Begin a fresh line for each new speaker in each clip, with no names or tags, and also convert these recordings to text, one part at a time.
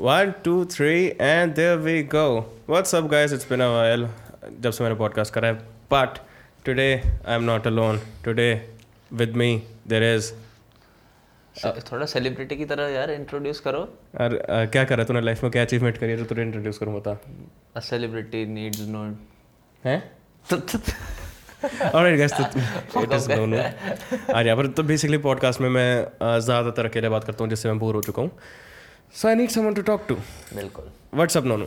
One two three and there we go what's up guys it's been a while जब से मैंने podcast करा है but today I am not alone today with me there is थोड़ा celebrity की तरह यार इंट्रोड्यूस करो अरे क्या करा तूने लाइफ में क्या
अचीवमेंट करी है जो तुझे
इंट्रोड्यूस करूँ बता अ सेलिब्रिटी नीड्स नो है और गाइस तो इट इज नो नो और यहाँ पर तो बेसिकली
पॉडकास्ट में
मैं ज़्यादातर अकेले बात करता हूँ जिससे मैं बोर हो चुका हूँ so I need someone to talk
to बिल्कुल
WhatsApp नोनू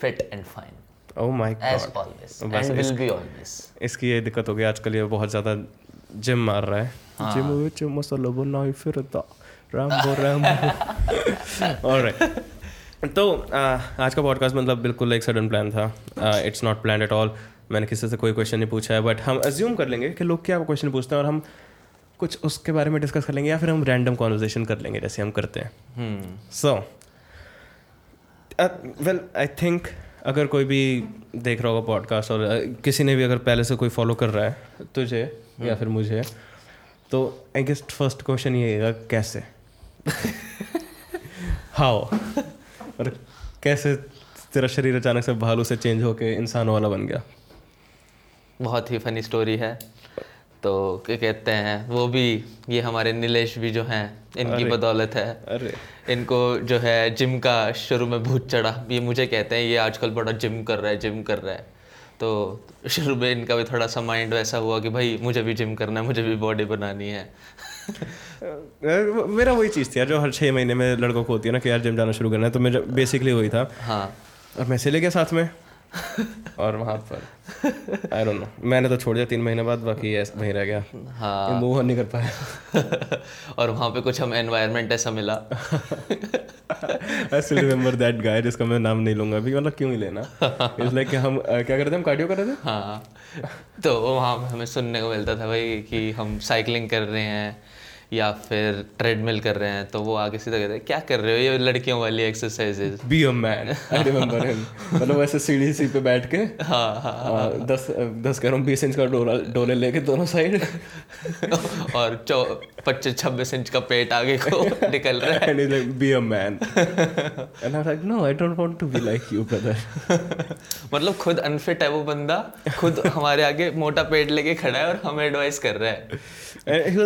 fit and fine
oh my
God
इसकी ये दिक्कत हो गई आजकल ये बहुत ज्यादा जिम मार रहा है हाँ. जिम विच मसाला बनाई फिरता रैम्बो रैम्बो ऑलराइट तो आज का पॉडकास्ट मतलब बिल्कुल एक सडन प्लान था it's not plan at all मैंने किसी से कोई क्वेश्चन नहीं पूछा है बट हम अज्यूम कर लेंगे कि लोग क्या क्वेश्चन पूछते हैं और हम कुछ उसके बारे में डिस्कस कर लेंगे या फिर हम रैंडम कॉन्वर्जेशन कर लेंगे जैसे हम करते हैं सो वेल आई थिंक अगर कोई भी देख रहा होगा पॉडकास्ट और uh, किसी ने भी अगर पहले से कोई फॉलो कर रहा है तुझे hmm. या फिर मुझे तो आई गेस फर्स्ट क्वेश्चन ये है कैसे हाउ और कैसे तेरा शरीर अचानक से भालू से चेंज होके इंसान वाला बन गया
बहुत ही फनी स्टोरी है तो क्या कहते हैं वो भी ये हमारे नीलेश भी जो हैं इनकी बदौलत है
अरे
इनको जो है जिम का शुरू में भूत चढ़ा ये मुझे कहते हैं ये आजकल बड़ा जिम कर रहा है जिम कर रहा है तो शुरू में इनका भी थोड़ा सा माइंड वैसा हुआ कि भाई मुझे भी जिम करना है मुझे भी बॉडी बनानी है
मेरा वही चीज़ थी यार जो हर छः महीने में लड़कों को होती है ना कि यार जिम जाना शुरू करना है तो मेरा बेसिकली वही था हाँ
और मैं से ले गया साथ में और वहाँ पर
आई डोंट नो मैंने तो छोड़ दिया तीन महीने बाद बाकी वहीं रह गया हाँ मूव नहीं कर पाया
और वहाँ पे कुछ हम एनवायरनमेंट ऐसा मिला
I still remember that guy जिसका मैं नाम नहीं लूँगा अभी मतलब क्यों ही लेना इट्स लाइक हम uh, क्या करते थे हम कार्डियो कर रहे थे
हाँ तो वहाँ हमें सुनने को मिलता था भाई कि हम साइकिलिंग कर रहे हैं या फिर ट्रेडमिल कर रहे हैं तो वो आगे सीधा कहते हैं क्या कर रहे हो ये लड़कियों वाली exercises
be a man I remember him मतलब ऐसे सीढ़ी सी पे बैठ के हाँ हाँ, हाँ, हाँ। दस दस करो बीस इंच का डोला डोले लेके दोनों साइड और चौ पच्चीस छब्बीस
इंच का पेट आगे को निकल रहा
है be a man and I like no I don't want to be like you brother
मतलब खुद अनफिट है वो बंदा खुद हमारे
आगे
मोटा
पेट लेके
खड़ा है और हमें एडवाइस कर रहा है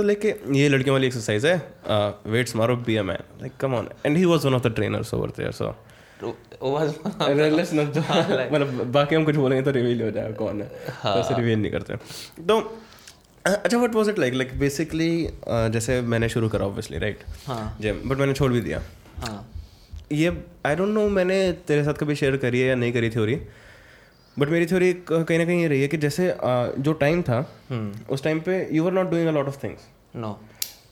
लाइक ये लड़कियों walking वाली एक्सरसाइज है वेट्स uh, मारो be a man like come on and he was one of the trainers over there so
तो तो-
हाँ, मतलब बाकी हम कुछ बोलेंगे तो रिवील हो जाएगा कौन है हाँ. तो रिवील नहीं करते तो अच्छा what was it like like basically जैसे मैंने शुरू करा ऑब्वियसली राइट
जिम
बट मैंने छोड़ भी दिया हाँ. ये आई डोंट नो मैंने तेरे साथ कभी शेयर करी है या नहीं करी थ्योरी बट मेरी थ्योरी uh, कहीं ना कहीं ये रही है कि जैसे uh, जो टाइम था हम्म। उस टाइम पे you are not doing a lot of things no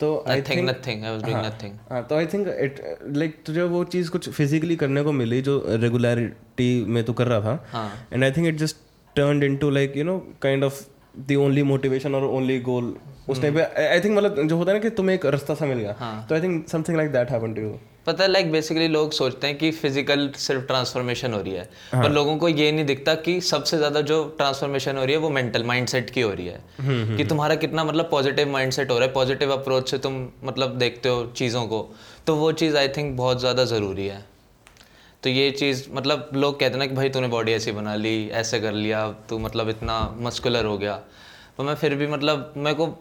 तो I think nothing I was
doing
nothing हां तो
आई थिंक इट लाइक
तुझे वो चीज़ कुछ फिजिकली करने को मिली जो रेगुलरिटी में तो कर रहा था
and
I think it just turned into like you know kind of the only motivation और ओनली गोल उस टाइम hmm. पे आई थिंक मतलब जो होता है ना कि तुम्हें एक रास्ता सा मिल गया
हाँ। तो
I think something like that happened to you
पता है लाइक बेसिकली लोग सोचते हैं कि फिजिकल सिर्फ ट्रांसफॉर्मेशन हो रही है हाँ. पर लोगों को ये नहीं दिखता कि सबसे ज्यादा जो ट्रांसफॉर्मेशन हो रही है वो मेंटल माइंडसेट की हो रही है हुँ, हम्म, हम्म, हम्म। कि तुम्हारा कितना मतलब पॉजिटिव माइंडसेट हो रहा है पॉजिटिव अप्रोच से तुम मतलब देखते हो चीज़ों को तो वो चीज़ आई थिंक बहुत ज़्यादा ज़रूरी है तो ये चीज़ मतलब लोग कहते ना कि भाई तूने बॉडी ऐसी बना ली ऐसे कर लिया तू मतलब इतना मस्कुलर हो गया तो मैं फिर भी मतलब मेरे को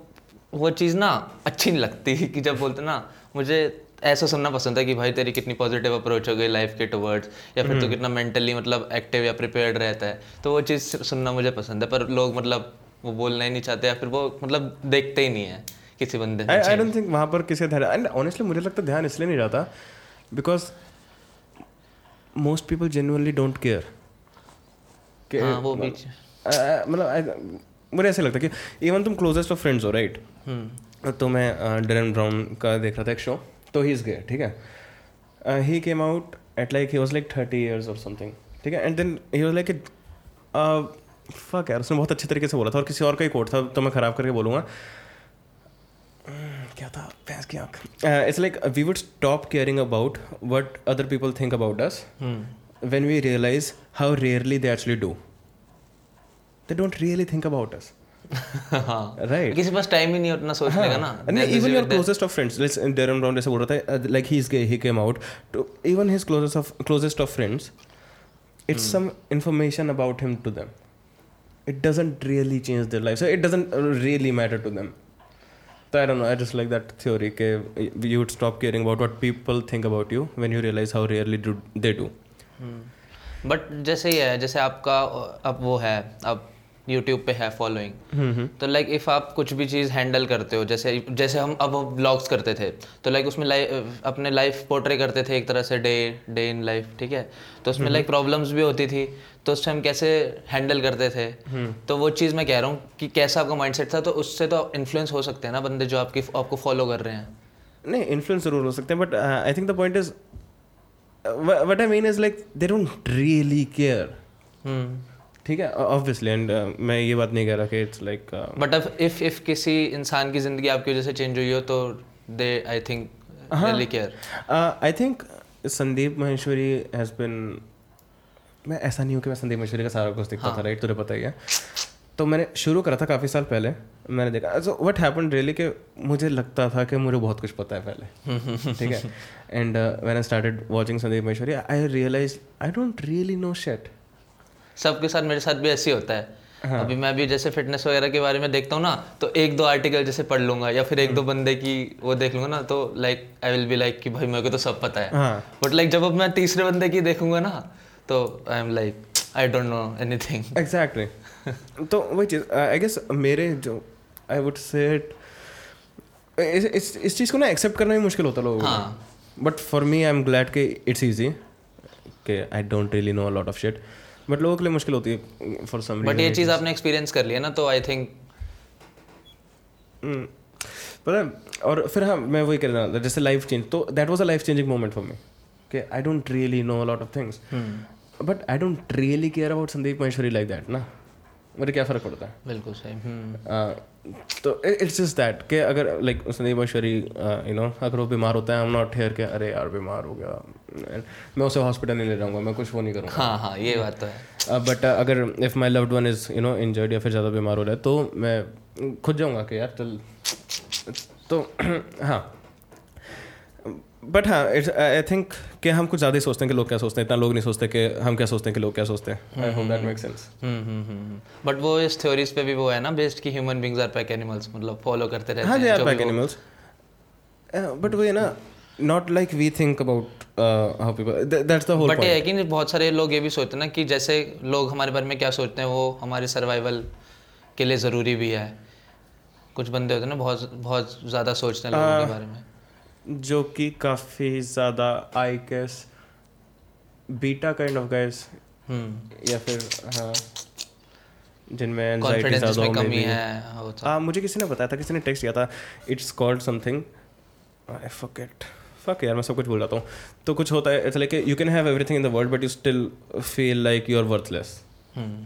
वो चीज़ ना अच्छी नहीं लगती कि जब बोलते ना मुझे ऐसा सुनना पसंद है कि भाई तेरी कितनी पॉजिटिव अप्रोच हो गई लाइफ के टुवर्ड्स या फिर तो कितना मेंटली मतलब एक्टिव या प्रिपेयर्ड रहता है तो वो चीज़ सुनना मुझे पसंद है पर लोग मतलब वो बोलना ही नहीं चाहते या फिर वो मतलब देखते ही नहीं है किसी बंदे
आई डोंट थिंक वहाँ पर किसी ध्यान एंड ऑनेस्टली मुझे लगता ध्यान इसलिए नहीं रहता because most people genuinely don't care वो बीच मतलब, मतलब मुझे ऐसा लगता है कि इवन तुम क्लोजेस्ट ऑफ फ्रेंड्स हो राइट हम्म। तो मैं डरन ब्राउन का देख रहा था एक शो तो ही इज़ गेयर ठीक है he came out at like he was like thirty years और समथिंग ठीक है and then he was like fuck यार उसने बहुत अच्छे तरीके से बोला था और किसी और का ही कोट था तो मैं ख़राब करके बोलूँगा hmm, क्या था भैंस की आँख it's like we would stop caring about what other people think about us when we realise how rarely they actually do they don't really think about us
हाँ। हाँ। बट जैसे ही है जैसे आपका अब वो है अब यूट्यूब पे है
फॉलोइंग हम्म,
हम्म. तो लाइक इफ़ आप कुछ भी चीज़ हैंडल करते हो जैसे जैसे हम अब ब्लॉग्स करते थे तो लाइक उसमें लाइफ अपने लाइफ पोर्ट्रे करते थे एक तरह से डे डे इन लाइफ ठीक है तो उसमें लाइक प्रॉब्लम्स हम्म, भी होती थी तो उस टाइम कैसे हैंडल करते थे
तो
वो चीज़ मैं कह रहा हूँ कि कैसा आपका माइंडसेट था तो उससे तो इन्फ्लुएंस हो सकते हैं ना बंदे जो आपकी आपको फॉलो
कर रहे हैं नहीं इन्फ्लुएंस जरूर हो सकते हैं but I think the point is what I mean is like they don't really care ठीक है ऑब्वियसली एंड uh, मैं ये बात नहीं कह रहा कि it's like
but if if किसी इंसान की ज़िंदगी आपकी वजह से चेंज हुई हो तो they I think really care I
think Sandeep Maheshwari has been मैं ऐसा नहीं हूँ कि मैं संदीप महेश्वरी का सारा कुछ देखता हाँ। था राइट तुझे पता ही है तो मैंने शुरू करा था काफ़ी साल पहले मैंने देखा सो वट हैपन रियली कि मुझे लगता था कि मुझे बहुत कुछ पता है पहले ठीक है and when I started watching Sandeep Maheshwari I realise I don't really know shit
सबके साथ मेरे साथ भी ऐसे होता है हाँ. अभी मैं भी जैसे फिटनेस वगैरह के बारे में देखता हूँ ना तो एक दो आर्टिकल जैसे पढ़ लूंगा या फिर एक दो हाँ। बंदे की वो देख लूंगा ना तो like I will be like कि भाई मेरे को तो सब पता है बट
हाँ।
लाइक जब अब मैं तीसरे बंदे की
देखूंगा ना तो I am like I don't know anything exactly तो वही चीज़ आई गेस मेरे जो आई वुड से इस, चीज़ को ना एक्सेप्ट करना भी मुश्किल होता लोगों but for me I am glad कि इट्स ईजी कि I don't really know a lot of shit but लोगों के लिए मुश्किल होती है फॉर सम बट
ये चीज़ आपने एक्सपीरियंस कर लिया ना तो आई थिंक
hmm. पता और फिर हाँ मैं वही कह रहा था जैसे लाइफ चेंज तो that was a life changing moment for me okay I don't really know a lot of things but I don't really care about Sandeep Maheshwari like that ना मुझे क्या फ़र्क पड़ता है
बिल्कुल सही
हम्म। तो इट्स जस्ट दैट कि अगर लाइक उसने मशरी यू नो अगर वो बीमार होता है हम नॉट हेयर के अरे यार बीमार हो गया मैं उसे हॉस्पिटल नहीं ले जाऊँगा मैं कुछ वो नहीं करूँगा
हाँ हाँ ये बात तो
है बट uh, uh, अगर if my loved one is you know injured या फिर ज़्यादा बीमार हो रहा है तो मैं खुद जाऊँगा कि यार चल तो हाँ बट हाँ आई थिंक कि हम कुछ ज़्यादा ही सोचते हैं कि लोग क्या सोचते हैं इतना लोग नहीं सोचते कि हम क्या सोचते हैं कि लोग क्या सोचते हैं I hope that makes sense but वो इस
थ्योरीज पे भी वो है ना बेस्ड कि human beings are pack animals मतलब फॉलो करते रहते
हाँ, हैं हाँ पैक एनिमल्स बट वो है ना not like we think about how people that's the whole but ये
है कि बहुत
सारे लोग ये भी सोचते हैं ना कि जैसे
लोग
हमारे बारे में
क्या
सोचते हैं वो हमारे सर्वाइवल
के लिए ज़रूरी भी है कुछ बंदे होते हैं ना बहुत बहुत ज़्यादा सोचते हैं लोगों के हाँ। बारे में
जो कि काफ़ी ज़्यादा I guess beta kind of guys या फिर हाँ जिनमें एनजाइटी ज़्यादा हो
कमी है
तो। हाँ मुझे किसी ने बताया था किसी ने टेक्स्ट किया था it's called something I forget fuck यार मैं सब कुछ भूल जाता हूँ तो कुछ होता है it's like you can have everything in the world but you still feel like you are worthless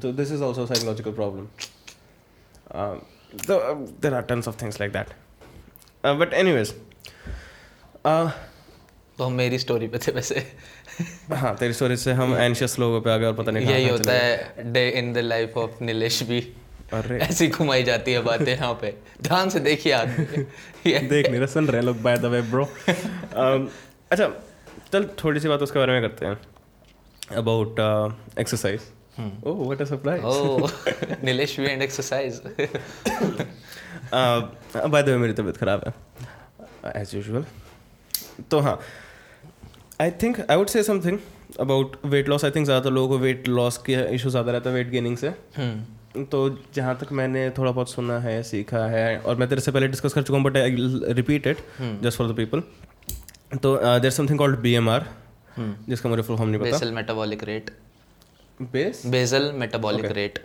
तो this is also psychological problem there are tons of things like that but anyways तो
हम मेरी story पे थे वैसे
हाँ तेरी story से हम एनशियस लोगों पे आ गए और पता नहीं
यही होता है day in the life of Nilesh भी अरे ऐसी घुमाई जाती है बातें यहाँ पे ध्यान से देखिए
आप देख नहीं सुन रहे लोग बाय द वे ब्रो अच्छा चल थोड़ी सी बात उसके बारे में करते हैं about exercise oh what a surprise oh
Nilesh we and exercise
by the way मेरी तबीयत खराब है एज यूजुअल तो हाँ I think I would say something about weight loss I think ज़्यादातर लोगों को वेट लॉस के इशू ज़्यादा रहता है वेट गेनिंग से
hmm.
तो जहाँ तक मैंने थोड़ा बहुत सुना है सीखा है और मैं तेरे से पहले डिस्कस कर चुका हूँ but I repeat it just for the people तो there something called B M R
जिसका
मुझे फुल फॉर्म नहीं
पता metabolic rate base basal metabolic rate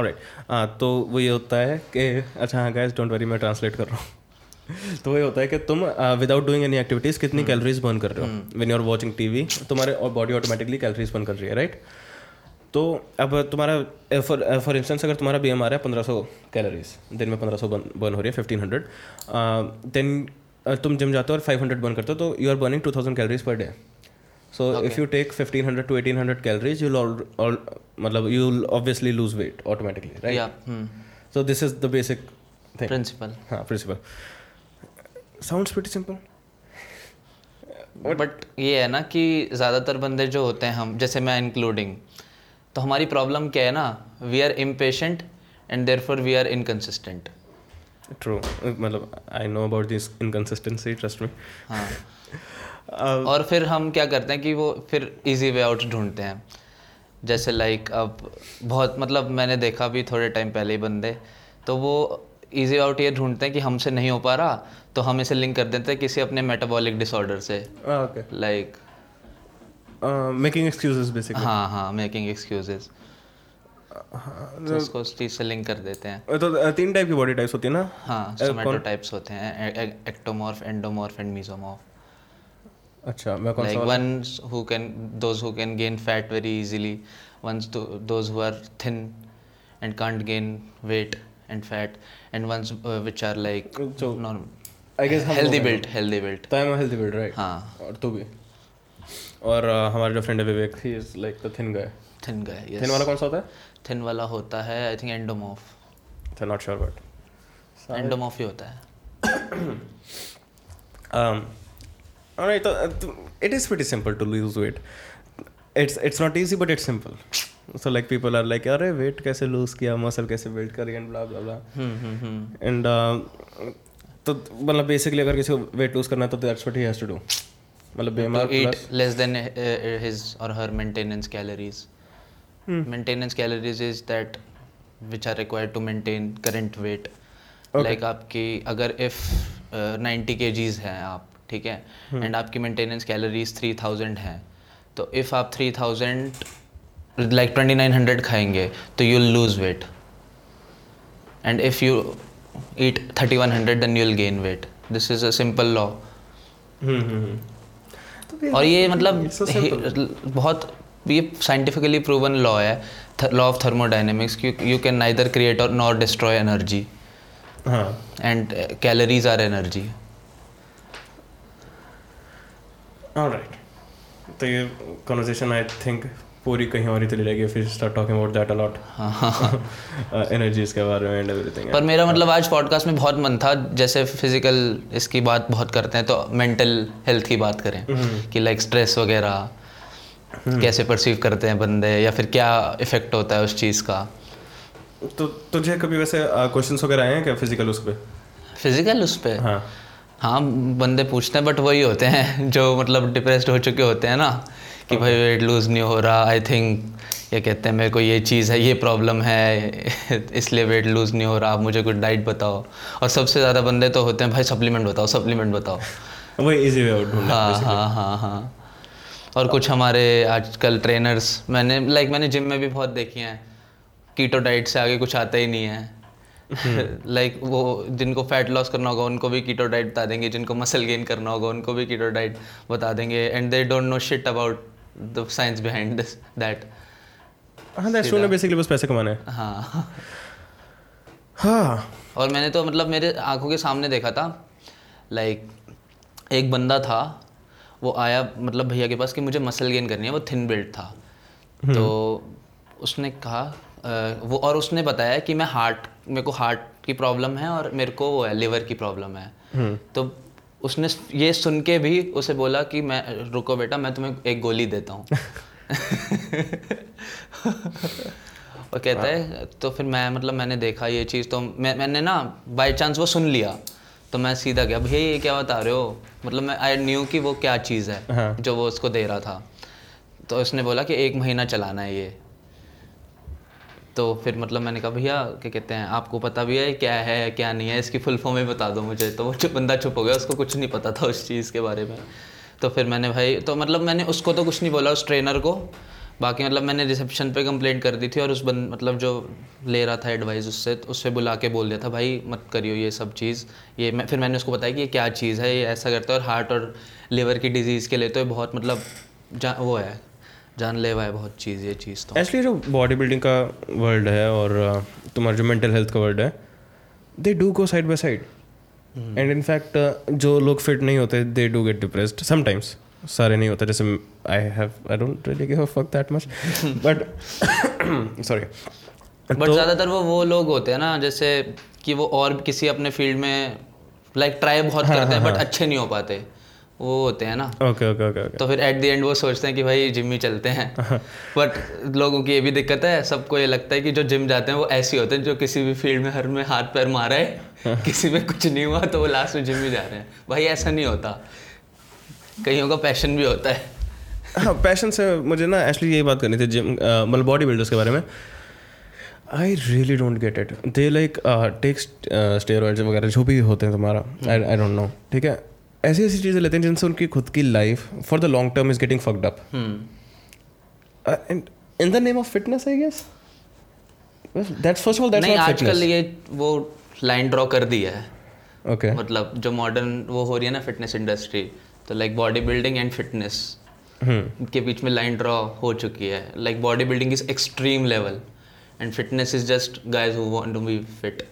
alright तो वो ये होता है कि अच्छा हाँ गाइस डोंट वरी मैं ट्रांसलेट कर रहा हूँ तो ये होता है कि तुम विदाउट डूइंग एनी एक्टिविटीज कितनी कैलोरीज हम्म। बर्न कर रहे हो when you are watching TV तुम्हारे बॉडी ऑटोमेटिकली कैलोरीज बर्न कर रही है राइट तो अब तुम्हारा फॉर uh, इंस्टेंस uh, अगर तुम्हारा बी एम आर है पंद्रह सौ कैलोरीज दिन में पंद्रह सौ बर्न हो रही है फिफ्टीन हंड्रेड देन तुम जिम जाते हो और फाइव हंड्रेड बर्न करते हो तो you are burning two thousand calories per day so if you take fifteen hundred to eighteen hundred calories you'll मतलब you obviously lose weight automatically right so this is the basic thing principle हाँ principle sounds pretty simple
but ये है ना कि ज़्यादातर बंदे जो होते हैं हम जैसे मैं इंक्लूडिंग तो हमारी प्रॉब्लम क्या है ना we are impatient and therefore we are inconsistent
true मतलब I know about this inconsistency trust me
हाँ um, और फिर हम क्या करते हैं कि वो फिर इजी वे आउट ढूंढते हैं जैसे लाइक अब बहुत मतलब मैंने देखा भी थोड़े टाइम पहले ही बंदे तो वो ईजी आउट ये ढूंढते हैं कि हमसे नहीं हो पा रहा तो हम इसे लिंक कर देते हैं किसी अपने मेटाबॉलिक डिसऑर्डर से लाइक
मेकिंग एक्सक्यूजेस बेसिकली
हाँ हाँ मेकिंग एक्सक्यूजेस uh, तो इसको उस चीज़ से लिंक कर देते हैं
तो, तो तीन टाइप की बॉडी टाइप्स होती है ना
हाँ सोमेटो uh, टाइप्स होते हैं एक्टोमॉर्फ एंडोमॉर्फ एंड
मीजोमॉर्फ अच्छा मैं कौन like one who can those who can gain
fat very easily ones those who are thin and can't gain weight and fat and ones which are like normal I guess healthy built healthy built तो I
am
healthy
built right हां और तू भी और uh, हमारा जो friend है Vivek he is like the thin guy
thin guy yes thin वाला कौन सा होता
है थिन
वाला होता है I think endomorph I
am not sure but
endomorph ही होता है
um ऑलराइट तो it is pretty simple to lose weight it's it's not easy but it's simple so like people are like अरे weight कैसे lose किया muscle कैसे build करी and blah blah
blah
and तो मतलब बेसिकली अगर किसी को वेट लूज करना है तो that's what he has to do
मतलब तो बीमार लेस देन हिज और her maintenance calories maintenance calories is that which are required to maintain current weight like आपकी अगर इफ नाइन्टी के जीज हैं आप ठीक है एंड hmm. आपकी मेंटेनेंस कैलोरीज थ्री थाउजेंड हैं तो इफ़ आप three thousand like twenty nine hundred खाएंगे तो you lose weight and if you eat thirty one hundred then you'll gain weight. This is a simple law. Hmm, hmm, hmm. तो और ये हम्म, मतलब बहुत ये साइंटिफिकली प्रूवन लॉ है law of thermodynamics you can neither create और not destroy energy
and
calories are energy
alright तो ये कन्वर्सेशन आई थिंक पूरी कहीं और ही चली जाएगी फिर start talking about that a lot energies के बारे में एंड एवरीथिंग
पर मेरा मतलब uh, आज पॉडकास्ट में बहुत मन था जैसे फिजिकल इसकी बात बहुत करते हैं तो मेंटल हेल्थ की बात करें हम्म।
कि
लाइक स्ट्रेस वगैरह हम्म। कैसे परसीव करते हैं बंदे या फिर क्या इफेक्ट होता है उस चीज़ का
तो तुझे कभी वैसे क्वेश्चन uh, वगैरह आए हैं क्या फिजिकल उस पर फिजिकल उस पर हाँ
हाँ बंदे पूछते हैं बट वही होते हैं जो मतलब डिप्रेस्ड हो चुके होते हैं ना कि भाई वेट लूज़ नहीं हो रहा आई थिंक ये कहते हैं मेरे को ये चीज़ है ये प्रॉब्लम है इसलिए वेट लूज़ नहीं हो रहा आप मुझे कुछ डाइट बताओ और सबसे ज़्यादा बंदे तो होते हैं भाई सप्लीमेंट बताओ सप्लीमेंट बताओ वही इजी वे आउट हाँ हाँ हाँ हाँ और कुछ हमारे आजकल ट्रेनर्स मैंने लाइक मैंने जिम में भी बहुत देखे हैं कीटो डाइट से आगे कुछ आता ही नहीं है लाइक hmm. like, वो जिनको फैट लॉस करना होगा उनको भी कीटो डाइट बता देंगे जिनको मसल गेन करना होगा उनको भी कीटो डाइट बता देंगे and they don't know shit about the science behind this that
हाँ दैट्स ट्रू बेसिकली बस पैसे कमाने है
हाँ
हाँ
और मैंने तो मतलब मेरे आंखों के सामने देखा था लाइक like, एक बंदा था वो आया मतलब भैया के पास कि मुझे मसल गेन करनी है वो थिन बिल्ड था हुँ. हम्म। तो उसने कहा आ, वो और उसने बताया कि मैं हार्ट मेरे को हार्ट की प्रॉब्लम है और मेरे को वो है लिवर की प्रॉब्लम है हुँ. हम्म। तो उसने ये सुन के भी उसे बोला कि मैं रुको बेटा मैं तुम्हें एक गोली देता हूँ और कहता है तो फिर मैं मतलब मैंने देखा ये चीज़ तो मैं मैंने ना बाई चांस वो सुन लिया तो मैं सीधा गया भैया ये क्या बता रहे हो मतलब मैं आई न्यू कि वो क्या चीज़ है
हाँ। जो
वो उसको दे रहा था तो उसने बोला कि एक महीना चलाना है ये तो फिर मतलब मैंने कहा भैया क्या कहते हैं आपको पता भी है क्या है क्या नहीं है इसकी फुल फॉर्म ही बता दो मुझे तो वो बंदा चुप हो गया उसको कुछ नहीं पता था उस चीज़ के बारे में तो फिर मैंने भाई तो मतलब मैंने उसको तो कुछ नहीं बोला उस ट्रेनर को बाकी मतलब मैंने रिसेप्शन पे कंप्लेंट कर दी थी और उस बंद मतलब जो ले रहा था एडवाइस उससे तो उससे बुला के बोल दिया था भाई मत करियो ये सब चीज़ ये मैं फिर मैंने उसको बताया कि ये क्या चीज़ है ये ऐसा करता है और हार्ट और लिवर की डिजीज़ के लिए तो ये बहुत मतलब जा वो है जानलेवा है बहुत चीज़ ये चीज़
तो एक्चुअली जो बॉडी बिल्डिंग का वर्ल्ड है और uh, तुम्हारा जो मेंटल हेल्थ का वर्ल्ड है they do go side by side and in fact जो लोग फिट नहीं होते they do get depressed sometimes सारे नहीं होते जैसे I have I don't really give a fuck that much but
sorry but ज़्यादातर वो वो लोग होते हैं ना जैसे कि वो और किसी अपने फील्ड में लाइक like, ट्राई बहुत हाँ, करते हैं हाँ, बट हाँ. अच्छे नहीं हो पाते वो होते हैं ना
ओके ओके ओके
तो फिर एट द एंड वो सोचते हैं कि भाई जिम ही चलते हैं बट लोगों की ये भी दिक्कत है सबको ये लगता है कि जो जिम जाते हैं वो ऐसे होते हैं जो किसी भी फील्ड में हर में हाथ पैर मारा है हाँ। किसी में कुछ नहीं हुआ तो वो लास्ट में जिम ही जा रहे हैं भाई ऐसा नहीं होता कईयों का पैशन भी होता है
पैशन हाँ, से मुझे ना एक्चुअली यही बात करनी थी जिम मतलब बॉडी बिल्डर्स के बारे में I really don't get it they like takes stair वगैरह जो भी होते हैं तुम्हारा आई डोंट नो ठीक है ऐसी ऐसी चीज़ें लेते हैं जिनसे उनकी खुद की life for the long term is getting fucked up in the name of fitness I guess that's first of all that's नहीं आजकल
ये वो लाइन ड्रॉ कर दी है ओके okay. मतलब जो मॉडर्न वो हो रही है ना फिटनेस इंडस्ट्री तो like body building and fitness के बीच में लाइन ड्रॉ हो चुकी है like body building is extreme level and fitness is just guys who want to be fit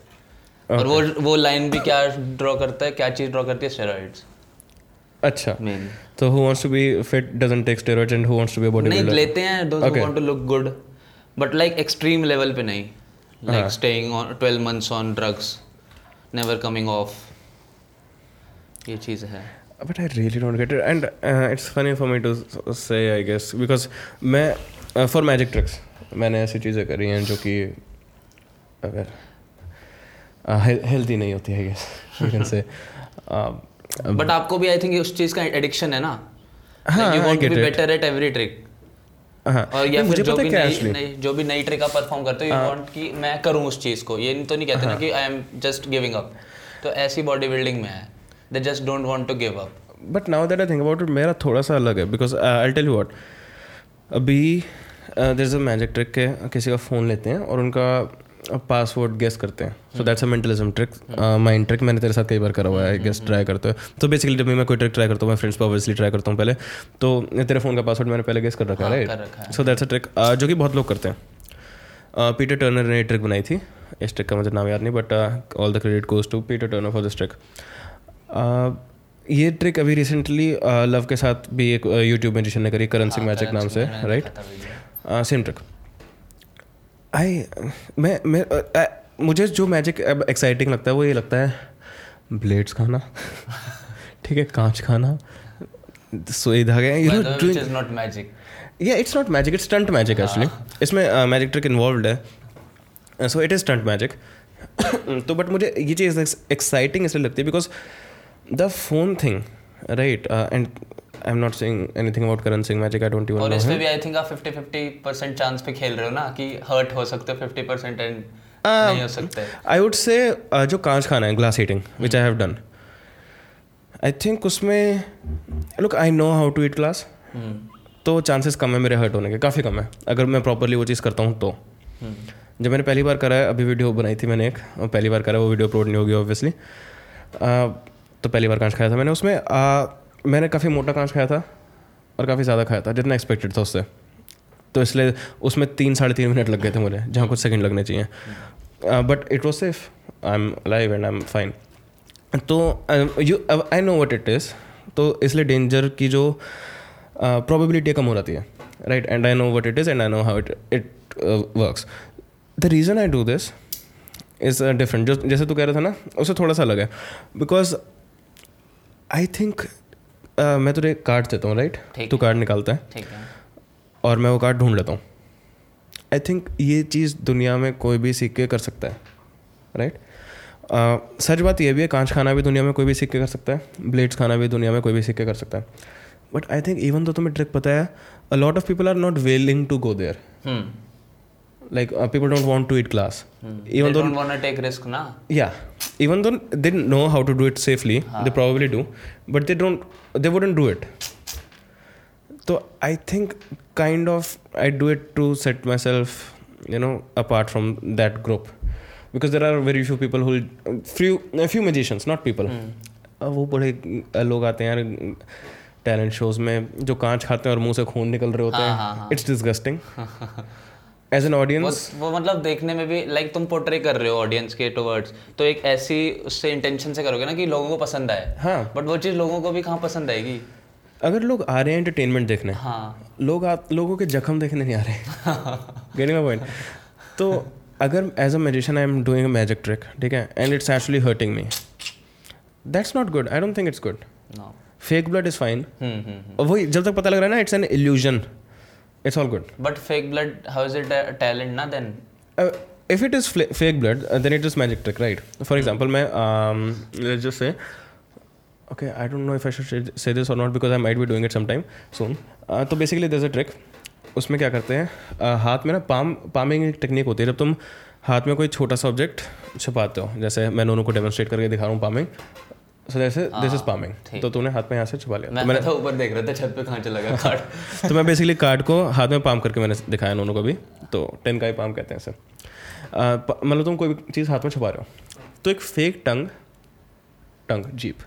और वो वो लाइन भी क्या ड्रॉ करता है क्या चीज़ ड्रॉ करती है स्टेरॉइड्स
अच्छा तो who wants to be fit doesn't take steroids and who wants to be a body builder नहीं
लेते हैं those want to look good but like extreme level पे नहीं like staying on 12 months on drugs never coming off ये चीज है
but I really don't get it and it's funny for me to say I guess because मैं for magic tricks मैंने ऐसी चीज़ें करी हैं जो कि अगर हेल्दी uh, नहीं होती है I guess you can say
but आपको भी आई थिंक उस चीज का एडिक्शन है ना
you want to be better
at every trick और या मुझे जो भी नई नई जो भी नई ट्रिक आप परफॉर्म करते हो यू वांट हाँ। कि मैं करूं उस चीज को ये तो नहीं कहते ना हाँ। कि I am just giving up तो ऐसी बॉडी बिल्डिंग में है they just don't want to give up
but now that I think about it मेरा थोड़ा सा अलग है because I tell you what अभी इज़ अ मैजिक ट्रिक के किसी का फ़ोन लेते हैं और उनका अब पासवर्ड गेस करते हैं so that's a mentalism trick mind trick मैंने तेरे साथ कई बार करा हुआ है गेस ट्राई करते हो तो बेसिकली जब भी मैं कोई ट्रिक ट्राई करता हूँ मैं फ्रेंड्स पर ऑब्वियसली ट्राई करता हूँ पहले तो तेरे फोन का पासवर्ड मैंने पहले गेस कर रखा है सो दैट्स अ ट्रिक जो कि बहुत लोग करते हैं पीटर uh, टर्नर ने ट्रिक बनाई थी इस ट्रिक का मुझे नाम याद नहीं but all the credit goes to Peter Turner for this trick ये ट्रिक अभी रिसेंटली लव uh, के साथ भी एक यूट्यूब uh, मेजिशन ने करी करेंसी मैजिक हाँ, नाम से राइट सेम ट्रिक आई मैं मैं आ, मुझे जो मैजिक एक्साइटिंग लगता है वो ये लगता है ब्लेड्स खाना ठीक है कांच खाना सोई धागे
यू नो नॉट मैजिक
या it's not magic it's stunt magic actually इसमें मैजिक ट्रिक इन्वॉल्व है so it is stunt magic तो बट मुझे ये चीज़ एक्साइटिंग इसलिए लगती है because the phone thing right and I am not saying anything about Karan Singh magic I don't even और इसमें
भी आई थिंक आप 50 50% चांस पे खेल रहे हो ना कि हर्ट हो सकते हो 50% एंड um, नहीं हो सकते आई वुड
से जो कांच खाना है glass eating which I have done I think उसमें look I know how to eat glass तो चांसेस कम है मेरे हर्ट होने के काफ़ी कम है अगर मैं प्रॉपरली वो चीज़ करता हूँ तो hmm. जब मैंने पहली बार करा है अभी वीडियो बनाई थी मैंने एक पहली बार करा वो वीडियो अपलोड नहीं होगी ऑब्वियसली uh, तो पहली बार कांच खाया था मैंने उसमें आ, uh, मैंने काफ़ी मोटा कांच खाया था और काफ़ी ज़्यादा खाया था जितना एक्सपेक्टेड था उससे तो इसलिए उसमें तीन साढ़े तीन मिनट लग गए थे मुझे जहाँ कुछ सेकंड लगने चाहिए but it was safe I am live and I am fine तो you I know what it is तो इसलिए डेंजर की जो प्रॉबिलिटी कम हो जाती है right and I know what it is and I know how it it works the reason I do this is different जो जैसे तू कह रहा था ना उससे थोड़ा सा अलग है बिकॉज आई थिंक आ, मैं तुझे कार्ड देता हूँ राइट तो तू कार्ड निकालता है और मैं वो कार्ड ढूंढ लेता हूँ आई थिंक ये चीज़ दुनिया में कोई भी सीख के कर सकता है राइट सच बात यह भी है कांच खाना भी दुनिया में कोई भी सीख के कर सकता है ब्लेड्स खाना भी दुनिया में कोई भी सीख के कर सकता है but I think even though तुम्हें ट्रिक पता है a lot of people are not willing to go there like uh, people don't want to eat glass
hmm. even they though don't want to take risk na
yeah even though they know how to do it safely huh. Ah. they probably do but they don't they wouldn't do it so i think kind of i do it to set myself you know apart from that group because there are very few people who few a few magicians not people hmm. Uh, वो बड़े uh, लोग आते हैं यार talent shows में जो कांच खाते हैं और मुंह से खून निकल रहे होते हैं it's disgusting. As an audience
वो मतलब देखने में भी लाइक like, तुम पोर्ट्रे कर रहे हो ऑडियंस के टूवर्ड्स तो एक ऐसी उससे इंटेंशन से करोगे ना कि लोगों को पसंद आए
हाँ बट
वो चीज़ लोगों को भी कहाँ पसंद आएगी
अगर लोग आ रहे हैं एंटरटेनमेंट देखने
हाँ
लोग आ, लोगों के जख्म देखने नहीं आ रहे गेटिंग माई पॉइंट तो अगर as a magician I am doing a magic trick ठीक है and it's actually hurting me that's not good I don't think it's good fake blood is fine वही जब तक पता लग रहा है ना it's an illusion it's all good
but fake blood how is it a talent na then
uh, if it is fl- fake blood uh, then it is magic trick right for mm. example my um, let's just say okay i don't know if i should say this or not because i might be doing it sometime soon uh, तो basically दस a trick उसमें क्या करते हैं uh, हाथ में ना palm palming एक टेक्निक होती है जब तुम हाथ में कोई छोटा सा ऑब्जेक्ट छुपाते हो जैसे मैं नोनू को डेमोन्स्ट्रेट करके दिखा रहा हूँ पामिंग सो जैसे दिस इज पामिंग तो तूने हाथ में यहाँ से छुपा लिया तो
मैं तो मैंने था ऊपर देख रहा था छत पे कहाँ चला
गया कार्ड तो मैं बेसिकली कार्ड को हाथ में पाम करके मैंने दिखाया उन्होंने को भी तो टेन का ही पाम कहते हैं सर मतलब तुम कोई भी चीज़ हाथ में छुपा रहे हो तो एक फेक टंग टंग जीप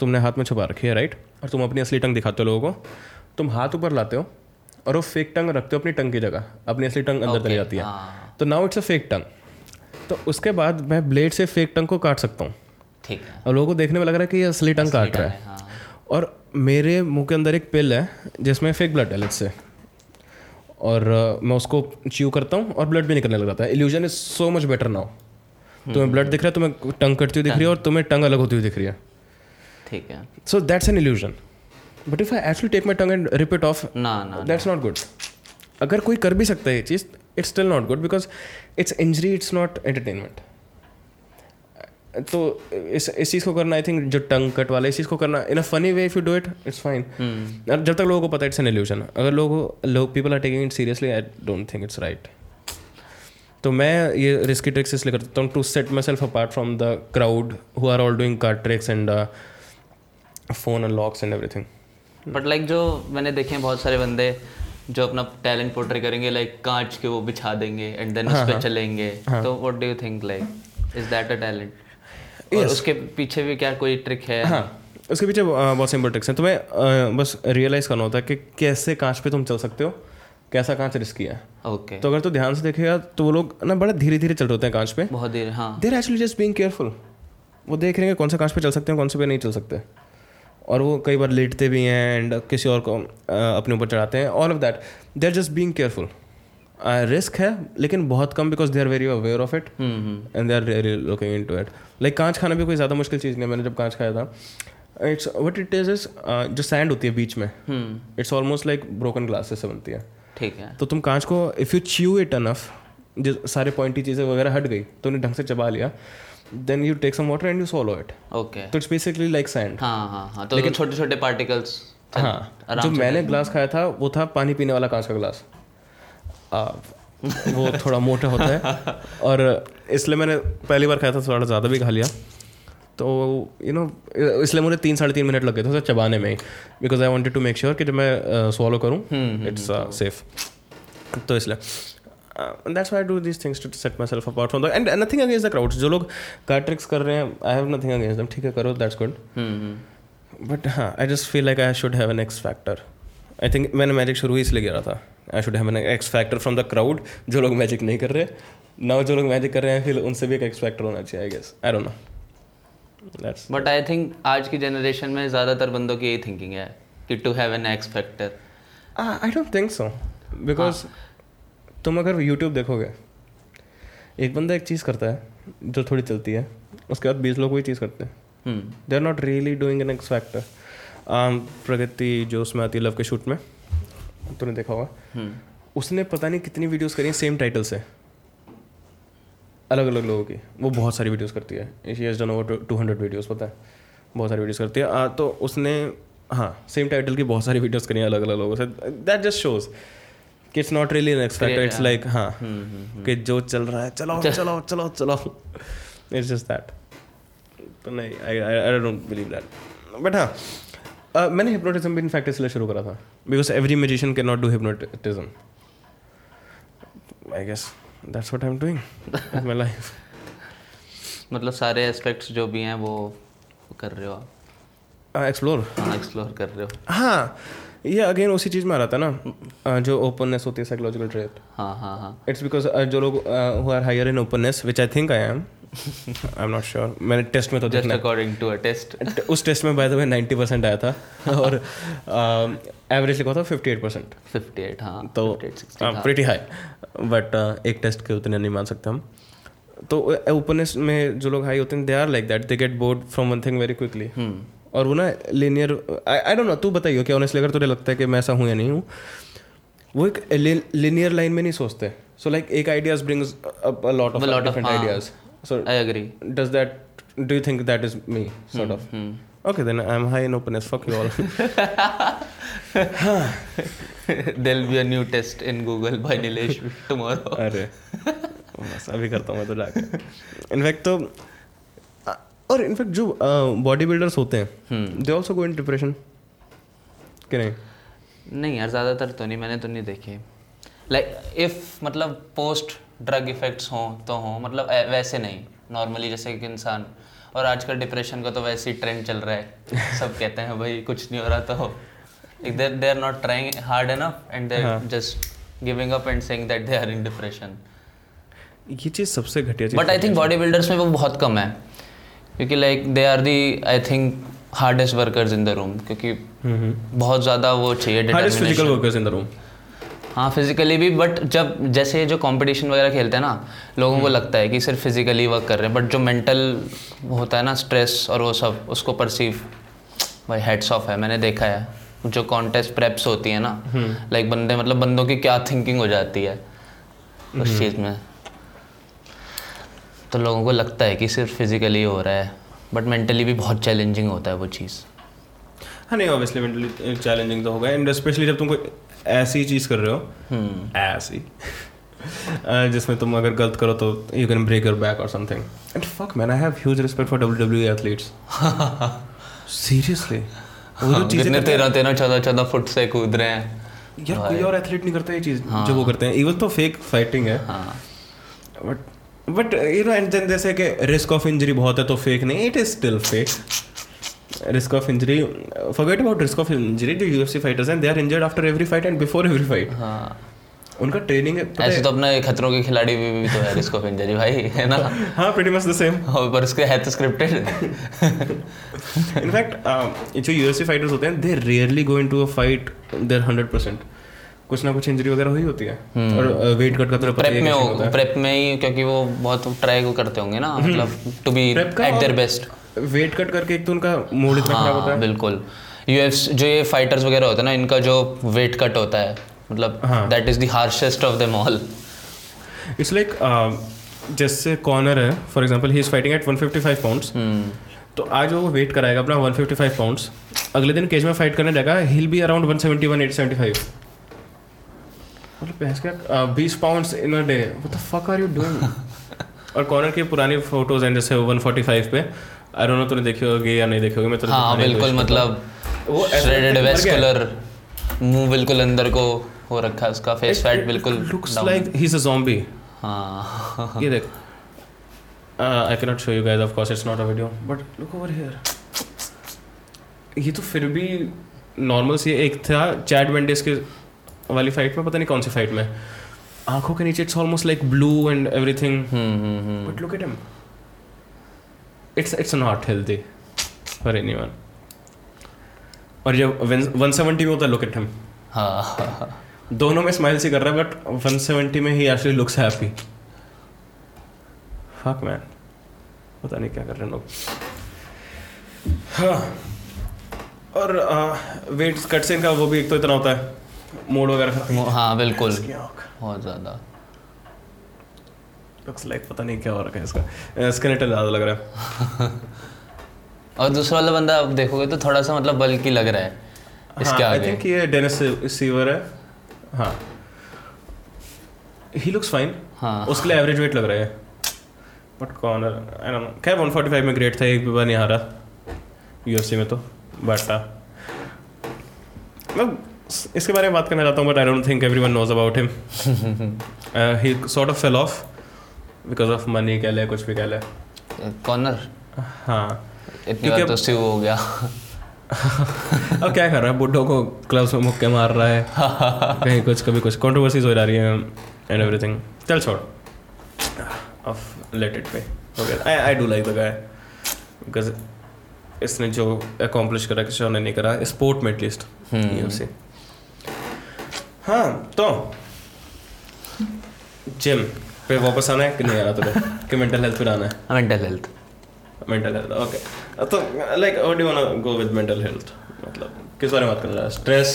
तुमने हाथ में छुपा रखी है राइट और तुम अपनी असली टंग दिखाते हो लोगों को तुम हाथ ऊपर लाते हो और वो फेक टंग रखते हो अपनी टंग की जगह अपनी असली टंग अंदर चली जाती है हाँ। तो now it's a fake tongue तो उसके बाद मैं ब्लेड से फेक टंग को काट सकता
हूँ ठीक है
और लोगों को देखने में लग रहा है कि ये असली टंग काट रहा है हाँ। और मेरे मुंह के अंदर एक पिल है जिसमें फेक ब्लड है से और मैं उसको च्यू करता हूँ और ब्लड भी निकलने लग जाता है illusion is so much better now तुम्हें ब्लड दिख रहा है तुम्हें टंग कटती हुई दिख रही है और हाँ। तुम्हें टंग अलग
होती हुई दिख रही है ठीक है so that's an illusion but if
I actually take my tongue and repeat of ना ना दैट्स नॉट गुड अगर कोई कर भी सकता है ये चीज़ it's still not good because it's injury it's not entertainment तो इस इस चीज़ को करना आई थिंक जो टंग कट वाला इस चीज़ को करना in a funny way if you do it it's fine जब तक लोगों को पता इट्स एन एल्यूशन अगर लोग लोग people are taking it seriously I don't think it's right तो मैं ये रिस्की ट्रिक्स इसलिए करता हूँ to set myself apart from the crowd who are all doing car tricks and phone and locks and everything
but like जो मैंने देखे बहुत सारे बंदे जो अपना टैलेंट पोर्ट्रे करेंगे लाइक like, कांच के वो बिछा देंगे एंड देन उस पर हाँ, हाँ। चलेंगे हाँ. तो what do you think like is that a talent yes. उसके पीछे भी क्या कोई ट्रिक है हाँ
उसके पीछे बहुत सिंपल ट्रिक्स हैं तुम्हें तो बस रियलाइज़ करना होता है कि कैसे कांच पे तुम चल सकते हो कैसा कांच रिस्क है
ओके तो
अगर तो ध्यान से देखेगा तो वो लोग ना बड़े धीरे धीरे चल रहे होते हैं कांच पे बहुत
देर हाँ
देर एक्चुअली जस्ट बीइंग केयरफुल वो देख रहे हैं कौन सा कांच पे चल सकते हैं कौन से पे नहीं चल सकते और वो कई बार लेटते भी हैं एंड किसी और को अपने ऊपर चढ़ाते हैं all of that they are just being careful risk uh, है लेकिन बहुत कम because they are very aware of it
and
they are really looking into it like कांच खाना भी कोई ज़्यादा मुश्किल चीज़ नहीं है मैंने जब कांच खाया था it's what it is is जो सैंड होती है बीच में it's almost like broken glasses से बनती है ठीक है तो तुम कांच को if you chew it enough जो सारे पॉइंटी चीज़ें वगैरह हट गई तो उन्हें ढंग से चबा लिया then you take some water and you swallow it okay तो इट्स बेसिकली लाइक सैंड हाँ हाँ हाँ तो लेकिन छोटे छोटे पार्टिकल्स हाँ जो मैंने ग्लास खाया था वो था पानी पीने वाला कांच का ग्लास वो थोड़ा मोटा होता है और इसलिए मैंने पहली बार खाया था थोड़ा ज़्यादा भी खा लिया तो यू नो इसलिए मुझे तीन साढ़े तीन मिनट लग गए थे उसे चबाने में because I wanted to make sure कि जब मैं सॉलो करूँ इट्स सेफ तो इसलिए that's I do this things to set myself apart from and nothing against the crowds जो लोग कार ट्रिक्स कर रहे हैं I have nothing against them ठीक है करो दैट्स गुड बट हाँ I just feel like I should have an X factor I think मैंने मैजिक शुरू ही इसलिए गिरा था I should have an X factor from the crowd जो लोग मैजिक नहीं कर रहे नाउ जो लोग मैजिक कर रहे हैं फिर उनसे भी एक एक्स फैक्टर होना चाहिए I guess I don't know
but I think आज की जनरेशन में ज़्यादातर बंदों की यही थिंकिंग है कि to have an X factor
I don't think so because तुम अगर यूट्यूब देखोगे एक बंदा एक चीज़ करता है जो थोड़ी चलती है उसके बाद बीस लोग वही चीज़ करते हैं they are not really doing an X factor Pragati जो उसमें आती है लव के शूट में तूने देखा होगा हम्म। उसने पता नहीं कितनी वीडियोस करी सेम टाइटल से अलग अलग लोगों की वो बहुत सारी वीडियोस करती है she has done over two hundred videos पता है बहुत सारी वीडियोस करती है आ, तो उसने हाँ सेम टाइटल की बहुत सारी वीडियोस करी अलग अलग लोगों से दैट जस्ट शोज कि it's not really an expect it's like हाँ, हाँ हम्म, हम्म, कि जो चल रहा है चलाओ चलाओ चलाओ चलाओ इट्स जस्ट दैट तो नहीं I I don't believe that but हाँ मैंने हिप्नोटिज्म भी इनफैक्ट इसलिए शुरू करा था because because every magician cannot do hypnotism. I guess that's what I'm doing with my life.
मतलब सारे एस्पेक्ट्स जो भी हैं वो कर रहे हो
आप एक्सप्लोर uh,
एक्सप्लोर हाँ, कर रहे हो
हाँ ये अगेन उसी चीज़ में आ रहा था ना uh, जो ओपननेस होती है साइकोलॉजिकल ट्रेट
हाँ हाँ हाँ
इट्स बिकॉज uh, जो लोग who are higher in openness which I think I am I am not sure मैंने टेस्ट में तो देखना
अकॉर्डिंग टू अ टेस्ट
उस टेस्ट में बाय द वे 90 परसेंट आया था हाँ। और एवरेज um, लिखा था 58 परसेंट फिफ्टी तो प्रिटी हाई बट एक टेस्ट के उतने नहीं मान सकते हम तो ओपननेस uh, में जो लोग हाई होते हैं they are like that they get bored from one thing very quickly और वो ना लीनियर आई डोंट नो तू बताइयो क्या ऑनेस्टली अगर तुझे लगता है कि मैं ऐसा हूँ या नहीं हूँ वो एक लीनियर लाइन में नहीं सोचते सो लाइक एक ideas brings up a lot of different
ideas So I agree.
Does that do you think that is me sort hmm. of? Hmm. Okay, then I'm high in openness. Fuck you all.
There'll be a new test in Google by Nilesh tomorrow.
अरे बस अभी करता हूँ मैं तो जाकर in fact तो और इनफैक्ट जो बॉडी बिल्डर्स होते हैं they also go in depression कि नहीं
नहीं यार ज़्यादातर तो नहीं मैंने तो नहीं देखे लाइक like, इफ मतलब पोस्ट ड्रग इफ़ेक्ट्स हों तो हों मतलब वैसे नहीं नॉर्मली जैसे कि इंसान और आजकल डिप्रेशन का तो वैसे ही ट्रेंड चल रहा है सब कहते हैं भाई कुछ नहीं हो रहा तो देर they are not trying hard enough and there just giving up and saying that they are in depression
ये चीज़ सबसे
घटिया चीज़ but I think body builders में वो बहुत कम है क्योंकि like they are the I think hardest workers in the room क्योंकि हम्म, हम्म। बहुत ज़्यादा वो चाहिए hardest physical workers in the room हाँ फिजिकली भी बट जब जैसे जो कंपटीशन वगैरह खेलते हैं ना लोगों को हम्म। लगता है कि सिर्फ फिजिकली वर्क कर रहे हैं बट जो मेंटल होता है ना स्ट्रेस और वो सब उसको परसीव भाई हेड्स ऑफ है मैंने देखा है जो कॉन्टेस्ट प्रेप्स होती है ना लाइक हम्म। बंदे मतलब बंदों की क्या थिंकिंग हो जाती है उस हम्म। चीज़ में तो लोगों को लगता है कि सिर्फ फिजिकली हो रहा है बट मेंटली भी बहुत चैलेंजिंग होता है वो चीज़ हाँ नहीं ऑब्वियसली मेंटली
चैलेंजिंग तो होगा एंड स्पेशली जब तुमको ऐसी चीज़ कर रहे हो हम्म। ऐसी जिसमें तुम अगर गलत करो तो you can break your back और something and fuck man I have huge respect for W W athletes seriously वो
जो हाँ, चीज़ें तेरह तेरह चौदह चौदह फुट से कूद रहे हैं
यार कोई और एथलीट नहीं करता ये चीज़ हाँ। जो वो करते हैं इवन तो फेक फाइटिंग है but but you know and then जैसे कि रिस्क ऑफ इंजरी बहुत है तो फेक नहीं it is still fake risk of injury forget about risk of injury जो यूएफसी फाइटर्स हैं they are injured after every fight and before every fight उनका training है
ऐसे तो अपने खतरों के खिलाड़ी भी, भी तो है रिस्क ऑफ इंजरी भाई है ना
हाँ प्रीटी मच द सेम
पर उसके है तो स्क्रिप्टेड
um, इनफैक्ट जो यूएससी फाइटर्स होते हैं they rarely going to a fight there 100 percent कुछ ना कुछ इंजरी वगैरह हुई होती है हम्म। और वेट uh, कट का तो प्रेप में हो
प्रेप में ही क्योंकि वो बहुत ट्राई करते होंगे ना हम्म। मतलब to be at their best
weight cut करके एक तो उनका मूड इतना
खराब होता है हाँ, बिल्कुल यूएफ जो ये फाइटर्स वगैरह होते हैं ना इनका जो वेट कट होता है मतलब that is the harshest of them all
it's like जैसे कॉर्नर है for example he is fighting at 155 pounds तो आज वो वेट कराएगा अपना 155 पाउंड्स अगले दिन केज में फाइट करने जाएगा ही विल बी अराउंड 171 875 मतलब uh, बीस pounds in a day what the fuck are you doing और कॉर्नर की पुरानी फोटोज हैं जैसे 145 पे आई डोंट नो तूने देखी होगी या नहीं देखी होगी मैं
तो हाँ बिल्कुल मतलब वो श्रेडेड वेस्कुलर मुंह बिल्कुल अंदर को हो रखा है उसका फेस फैट बिल्कुल
looks like he is a zombie हां ये देख I can not show you guys of course it's not a video but look over here ये तो फिर भी नॉर्मल सी एक था चैट वेंडेस के वाली फाइट में पता नहीं कौन सी फाइट में आंखों के नीचे it's almost like blue and everything but look at him it's it's not healthy for anyone और जब वन सेवेंटी में होता है लुक एट हिम हाँ दोनों में स्माइल सी कर रहा है बट वन सेवेंटी में he actually looks happy fuck man पता नहीं क्या कर रहे हैं लोग हाँ और वेट कट सीन का वो भी एक तो इतना होता है मूड वगैरह
हाँ बिल्कुल बहुत ज़्यादा
लुक्स लाइक पता नहीं क्या हो रखा है इसका स्केलेटन ज़्यादा लग रहा है
और दूसरा वाला बंदा आप देखोगे तो थोड़ा सा मतलब बल्कि लग रहा है इसके हाँ, आगे आई थिंक ये डेनिस सीवर है हाँ ही लुक्स फाइन
हाँ उसके लिए एवरेज वेट लग रहा है but corner I don't know क्या 145 में ग्रेट था एक भी बार नहीं हारा यूएफसी में तो बट हाँ। मतलब इसके बारे में बात करना चाहता हूँ but I don't think everyone knows about him he sort of fell off because of money कह लें कुछ भी कह लें
कॉर्नर
हाँ
इतनी बार तो सिव हो गया अब
क्या कर रहा है बुड्ढों को क्लब्स में मुक्के मार रहा है कहीं कुछ कभी कुछ कॉन्ट्रोवर्सीज हो जा रही हैं एंड एवरीथिंग चल छोड़ ऑफ लेट इट पे I I do like the guy because इसने जो अकॉम्प्लिश करा किसी ने नहीं करा स्पोर्ट में एटलीस्ट से hmm. हाँ तो जिम फिर वापस आना है कि नहीं आ रहा तुम्हें कि मेंटल हेल्थ फिर आना है
mental health
mental health okay तो like what do want to go with mental health मतलब किस बारे में बात कर रहा है स्ट्रेस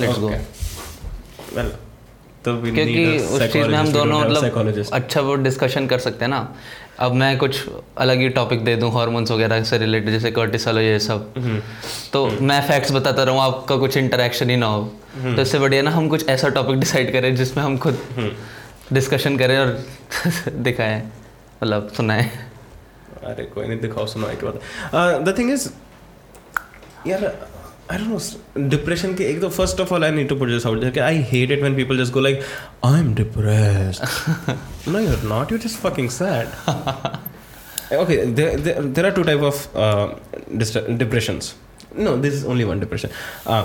लेट्स गो वेल तो क्योंकि
उस चीज़ में हम दोनों मतलब अच्छा वो डिस्कशन कर सकते हैं ना अब मैं कुछ अलग ही टॉपिक दे दूँ हॉर्मोन्स वगैरह से रिलेटेड जैसे कर्टिसल ये सब हम्म। तो मैं फैक्ट्स बताता रहूं आपका कुछ इंटरेक्शन ही ना हो हम्म। तो इससे बढ़िया ना हम कुछ ऐसा टॉपिक डिसाइड करें जिसमें हम खुद डिस्कशन हम्म। करें और दिखाएं मतलब सुनाएं अरे कोई नहीं
दिखाओ सुनाए के बाद द थिंग इज यार आई डोंट नो डिप्रेशन के एक तो first of all I need to put this I hate it when people just go like I am depressed no you are not you just fucking sad okay there are two type of depression no this is only one depression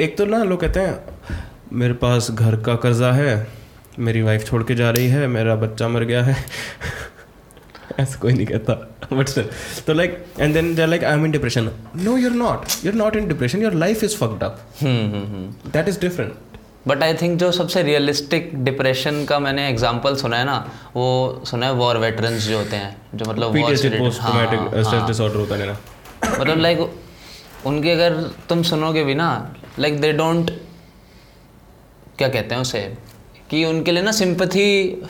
एक तो ना लोग कहते हैं मेरे पास घर का कर्जा है मेरी वाइफ छोड़ के जा रही है मेरा बच्चा मर गया है ऐसा कोई नहीं कहता बट सर तो like and then they like I am in depression no you are not you are not in depression your life is fucked up that is different
but I think जो सबसे realistic depression का मैंने example सुना है ना वो सुना है वॉर वेटरन जो होते हैं
जो मतलब हाँ, हाँ।
मतलब लाइक उनके अगर तुम सुनोगे भी ना लाइक दे डोंट क्या कहते हैं उसे कि उनके लिए ना सिंपथी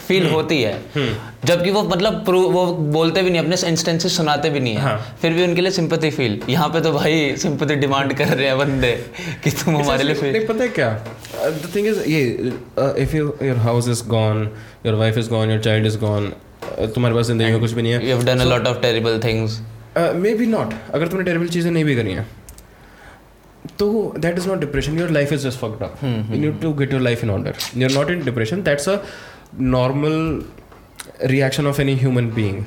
फील हम्म। होती है हम्म। जबकि वो मतलब वो बोलते भी नहीं अपने इंस्टेंसेस सुनाते भी नहीं है हाँ। फिर भी उनके लिए सिंपथी फील यहाँ पे तो भाई सिंपथी डिमांड कर रहे हैं बंदे
कि तुम हमारे लिए फील पता है क्या द थिंग इज ये if you your house is gone your wife is gone your child is gone तुम्हारे पास जिंदगी में कुछ भी नहीं है
you have done a lot of terrible things
may be not अगर तुमने टेरिबल चीज़ें नहीं भी करी हैं तो that is not depression your life is just fucked up. Mm-hmm. You need hmm. to get your life in order. You're not in depression. That's reaction of any human being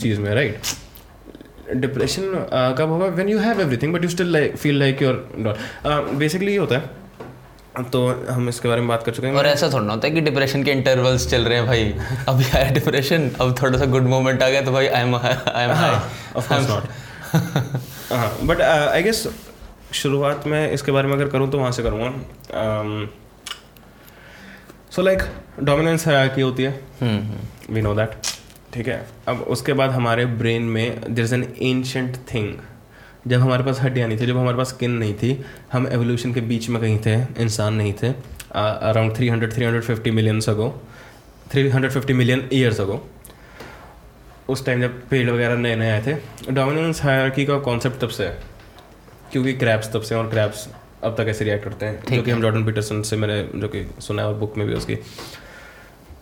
चीज में right depression uh, कब होगा when you have everything but you still feel like your dot basically ये होता है तो हम इसके बारे में बात कर चुके
हैं और ऐसा थोड़ा होता है कि डिप्रेशन के इंटरवल्स चल रहे हैं भाई अभी आया डिप्रेशन अब थोड़ा सा गुड मोमेंट आ गया तो भाई I am I am high
of course not but I guess शुरुआत में इसके बारे में अगर करूँ तो वहाँ से करूँगा सो लाइक डोमिनेंस की होती है वी नो दैट ठीक है अब उसके बाद हमारे ब्रेन में there is an ancient thing जब हमारे पास हड्डियाँ नहीं थी जब हमारे पास स्किन नहीं थी हम एवोल्यूशन के बीच में कहीं थे इंसान नहीं थे around three hundred three hundred fifty million सगो three hundred fifty million years ago उस टाइम जब पेड़ वगैरह नए नए आए थे डोमिनेंस हायरकी का कॉन्सेप्ट तब से है क्योंकि क्रैप्स तब से और क्रैप्स अब तक ऐसे रिएक्ट करते हैं जो कि हम जॉर्डन पीटरसन से मैंने जो कि सुना है और बुक में भी उसकी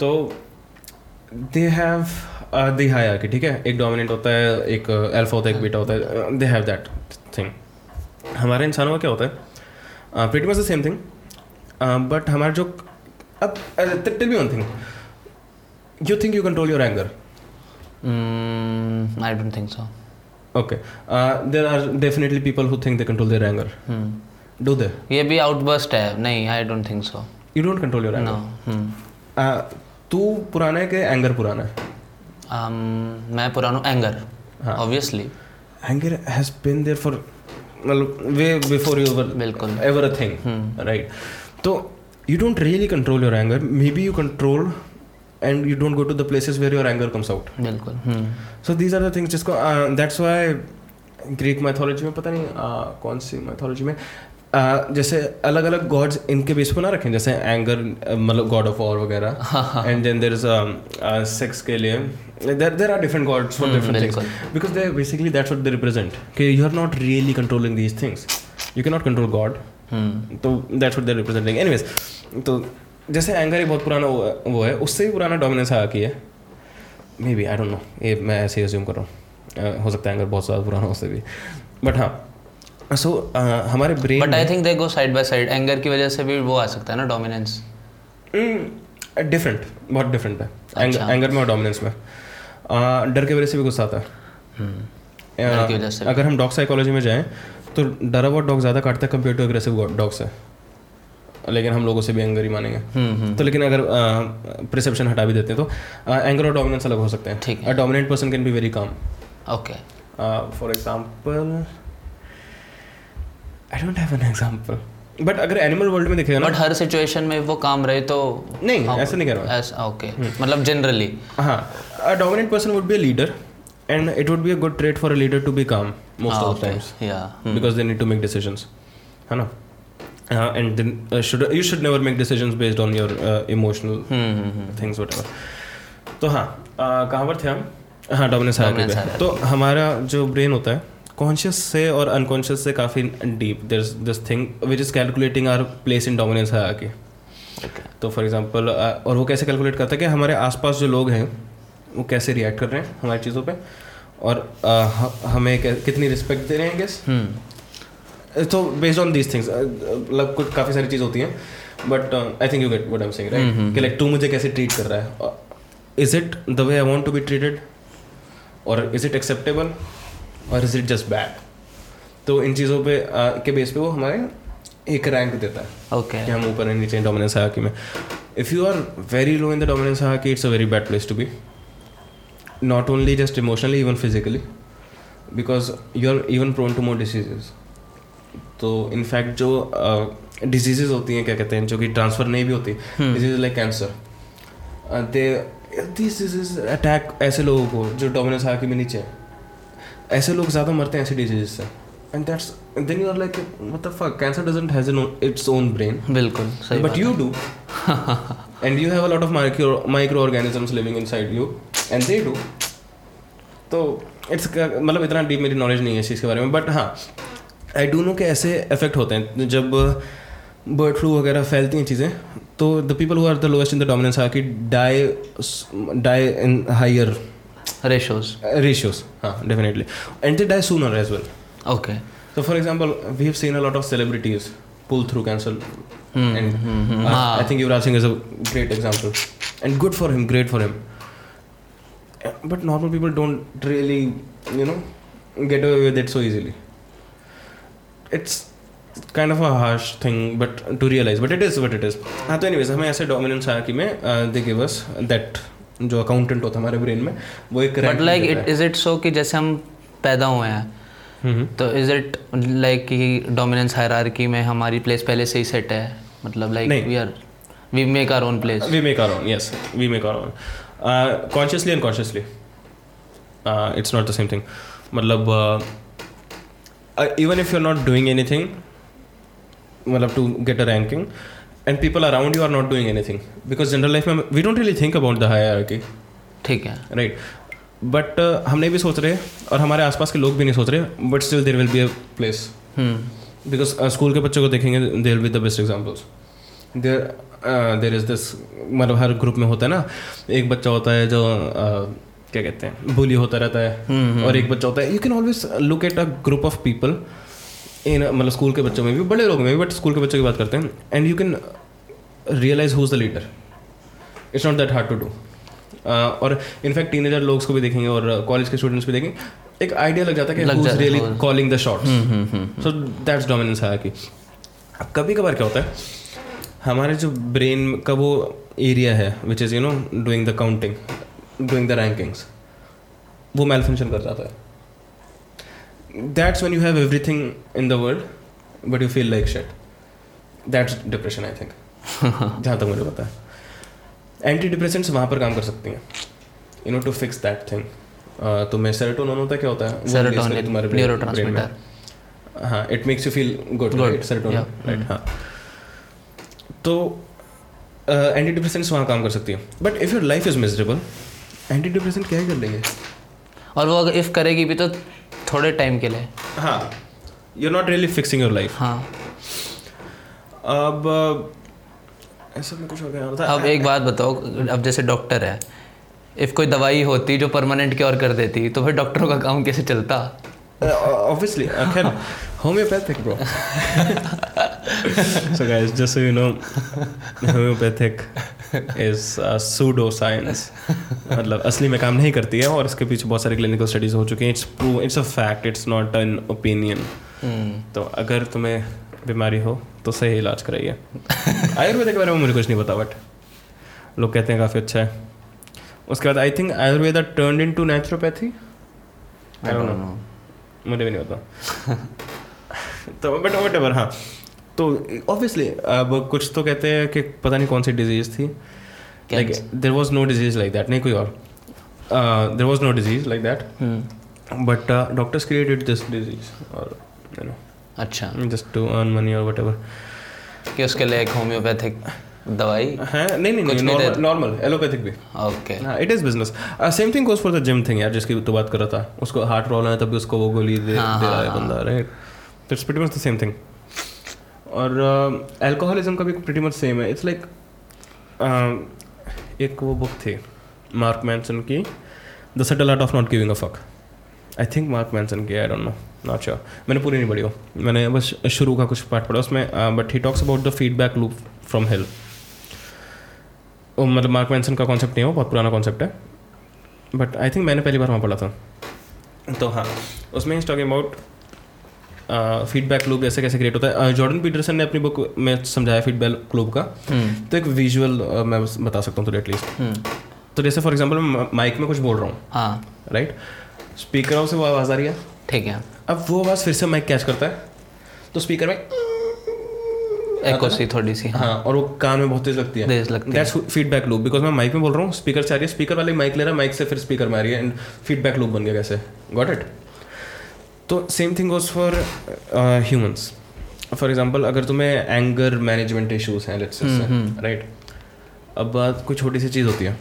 तो they have the hierarchy ठीक है एक डोमिनेंट होता है एक एल्फा uh, होता है एक बीटा होता है दे हैव दैट थिंग हमारे इंसानों का क्या होता है pretty much the same thing but हमारा जो अब till B one thing you think you control your anger
I don't think so
okay there are definitely people who think they control their anger do they
ये भी outburst है नहीं I don't think so
you don't control your anger no तू पुराना है कि anger पुराना है um, मैं
पुराना anger obviously
anger has been there for मतलब वे बिफोर यू एवर बिल्कुल एवर अ थिंग राइट तो you don't really control your anger may be you control and you don't go to the places where your anger comes out बिल्कुल hmm. So these are the things जिसको that's why Greek mythology में पता नहीं uh, कौन सी mythology में Uh, जैसे अलग अलग गॉड्स इनके बेस पर ना रखें जैसे एंगर uh, मतलब गॉड ऑफ वॉर वगैरह and then there is sex के लिए there there are different gods for different things because they basically that's what they represent कि you are not really controlling these things you can not control god तो that's what they representing anyways तो जैसे anger he बहुत पुराना वो है उससे भी पुराना डोमिनेंस आया कि है may be I don't know ये मैं ऐसे ही रिज्यूम कर रहा हूँ uh, हो सकता है अगर बहुत ज़्यादा पुराना हो उससे भी बट हाँ सो so, uh, हमारे brain but
I think they go side by side anger की वजह से भी वो आ सकता है ना डोमिनेंस
डिफरेंट mm, बहुत डिफरेंट है अच्छा। एंगर में और डोमिनेंस में uh, डर की वजह से भी गुस्सा आता है hmm, अगर हम डॉग साइकोलॉजी में जाएं तो डरा हुआ डॉग ज़्यादा काटता है कंपेयर टू एग्रेसिव डॉग से लेकिन हम लोगों से भी एंगर ही मानेंगे हम्म, हम्म। तो लेकिन अगर प्रिसेप्शन हटा भी देते हैं तो एंगर और डोमिनेंस अलग हो सकते हैं ठीक है dominant person can be very calm
okay
for example I don't have an example but अगर एनिमल वर्ल्ड में देखेगा ना
बट हर सिचुएशन में वो काम रहे तो
नहीं हाँ, ऐसा नहीं कर
रहा ऐसा ओके हम्म। मतलब
जनरली हाँ dominant person would be a leader and it would be a good trait for a leader to be calm most of times या because they need to make decisions है ना uh, and then uh, should you should never make decisions based on your uh, emotional hmm, hmm hmm. hmm. things whatever तो हाँ uh, कहाँ पर थे हम हाँ डोमिनेंस हायरार्की तो हमारा जो ब्रेन होता है कॉन्शियस से और अनकॉन्शियस से काफ़ी deep there this thing which is calculating our place in dominance hierarchy तो फॉर एग्जांपल uh, और वो कैसे कैलकुलेट करता है कि हमारे आसपास जो लोग हैं वो कैसे रिएक्ट कर रहे हैं हमारी चीज़ों पे और आ, uh, हमें कितनी रिस्पेक्ट दे रहे हैं गेस तो बेस्ड ऑन दीज थिंग्स मतलब कुछ काफ़ी सारी चीज़ होती हैं but I think you get what M saying right कि लाइक तू मुझे कैसे ट्रीट कर रहा है is it the way I want to be treated और इज इट एक्सेप्टेबल और इज इट जस्ट बैड तो इन चीज़ों पे uh, के बेस पे वो हमारे एक रैंक देता है ओके okay. हम ऊपर नीचे डोमिनेंस हाकी में if you are very low in the dominance हाकी it's a very bad place to be not only just emotionally even physically because you are even prone to more diseases तो in fact जो diseases uh, होती हैं क्या कहते हैं जो कि ट्रांसफ़र नहीं भी होती disease like cancer they this is attack ऐसे लोगों को जो डोमिनेंस आके में नीचे ऐसे लोग ज़्यादा मरते हैं ऐसी डिजीज से and that's then you are like मतलब cancer doesn't has an it's own brain
बिल्कुल
सही but you do and you have a lot of micro micro organisms living inside you and they do तो it's मतलब इतना deep मेरी knowledge नहीं है इस चीज़ के बारे में बट हाँ आई डोंट नो कि ऐसे इफेक्ट होते हैं जब बर्ड uh, फ्लू वगैरह फैलती हैं चीज़ें तो the people who are the lowest in the dominance are की die die in higher
ratios
ratios हाँ definitely and they die sooner as well
okay
तो for example we have seen a lot of celebrities pull through cancel I think Yuvraj Singh is a great example and good for him great for him but normal people don't really you know get away with it so easily it's kind of a harsh thing but to realise but it is but it is हाँ तो anyways हमें ऐसे डोमिनेंस आया कि मैं they give us that जो accountant होता है हमारे ब्रेन में
वो एक but like it is it so कि जैसे हम पैदा हुए हैं तो इज इट लाइक कि डोमिनेंस हायरार्की में हमारी प्लेस पहले से ही सेट है मतलब like we are we
make our own place we make our own yes we make our own consciously unconsciously it's not the same thing मतलब uh, even if you are not doing anything मतलब to get a ranking and people around you are not doing anything because general life में we don't really think about the की
ठीक है
right but हम नहीं भी सोच रहे और हमारे आसपास के लोग भी नहीं सोच रहे but still there will be a place because school के बच्चों को देखेंगे there will the best examples there there is this मतलब हर ग्रुप में होता है ना एक बच्चा होता है जो uh, क्या कहते हैं बुली होता रहता है हम्म, हम्म। और एक बच्चा होता है you can always look at a group of people in मतलब स्कूल के बच्चों में भी बड़े लोगों में भी बट स्कूल के बच्चों की बात करते हैं and you can realize who is the leader it's not that hard to do और इनफैक्ट टीनेजर लोग को भी देखेंगे और कॉलेज के स्टूडेंट्स भी देखेंगे एक आइडिया लग जाता है कि is really calling the shots so that's dominance है कि हाँ। हम्म, कभी कभार क्या होता है हमारे जो ब्रेन का वो एरिया है which is you know doing the counting doing the rankings वो मेल फंक्शन कर जाता है that's one you have everything in the world but you feel like shit that's depression I think जहाँ तक मुझे पता है एंटी डिप्रेशन वहाँ पर काम कर सकती हैं you know to fix that thing तो तुम्हें सेरोटोनिन होता है क्या होता है तुम्हारे ब्रेन में हाँ it makes you feel good right serotonin right हाँ तो एंटी uh, डिप्रेशन वहाँ काम कर सकती है but if your life is miserable anti depression क्या कर लेंगे
और वो अगर इफ़ करेगी भी तो थोड़े टाइम के लिए
हाँ you are not really fixing your life
हाँ
अब ऐसा में कुछ
हो गया था अब एक बात बताओ अब जैसे डॉक्टर है इफ़ कोई दवाई होती जो परमानेंट क्योर कर देती तो फिर डॉक्टरों का काम कैसे चलता
ऑब्वियसली uh, uh, खैर homeopathic bro so guys just so you know homeopathic is pseudo मतलब असली में काम नहीं करती है और इसके पीछे बहुत सारे क्लिनिकल स्टडीज हो चुके हैं it's prove it's a fact it's not an opinion तो अगर तुम्हें बीमारी हो तो सही इलाज कराइए आयुर्वेदा के बारे में मुझे कुछ नहीं पता बट लोग कहते हैं काफ़ी अच्छा है उसके बाद I think Ayurveda turn into naturopathy मुझे भी नहीं पता तो बट वट एवर हाँ तो ऑब्वियसली अब कुछ तो कहते हैं कि पता नहीं कौन सी डिजीज थी like there was no disease like that नहीं कोई और there was no disease like that but doctors created this disease और यू नो
अच्छा
जस्ट टू अर्न मनी और वट एवर
कि उसके लिए एक होम्योपैथिक दवाई है
हाँ, नहीं नहीं नहीं नॉर्मल एलोपैथिक भी
okay
it is business same thing goes for the gym thing यार जिसकी तो बात कर रहा था उसको हार्ट प्रॉब्लम है तभी उसको वो गोली दे, हाँ, दे हाँ, रहा है हाँ। बंदा right that's pretty much the same thing और एल्कोहलिज्म uh, का भी प्रीटी मच सेम है इट्स लाइक um, एक वो बुक थी मार्क मैंसन की the subtle art of not giving a fuck I think Mark Manson की I don't know not sure मैंने पूरी नहीं पढ़ी हो मैंने बस शुरू का कुछ पार्ट पढ़ा उसमें but he talks about the feedback loop from help मतलब मार्क मैंसन का कॉन्सेप्ट नहीं हो बहुत पुराना कॉन्सेप्ट है बट आई थिंक मैंने पहली बार वहाँ पढ़ा था तो हाँ उसमें is talking about feedback loop ऐसे कैसे क्रिएट होता है जॉर्डन पीटरसन ने अपनी बुक में समझाया फीडबैक लूप का हम्म। तो एक विजुअल मैं बता सकता हूँ एटलीस्ट हम्म। तो जैसे फॉर एग्जाम्पल मैं माइक में कुछ बोल रहा हूँ राइट हाँ। स्पीकर से वो आवाज़ आ रही है ठीक है अब वो आवाज़ फिर से माइक कैच करता है तो स्पीकर में एको सी थोड़ी सी हाँ हाँ और वो कान में बहुत तेज लगती है तेज लगती That's है फीडबैक लूप बिकॉज मैं माइक में बोल रहा हूँ स्पीकर से आ रही है स्पीकर वाले माइक ले रहा है माइक से फिर स्पीकर में आ रही है एंड फीडबैक लूप बन गया कैसे गॉट इट तो same thing goes for humans for example अगर तुम्हें एंगर मैनेजमेंट इशूज़ हैं लेट्स हम्म, हम्म। right? अब बात कोई छोटी सी चीज़ होती है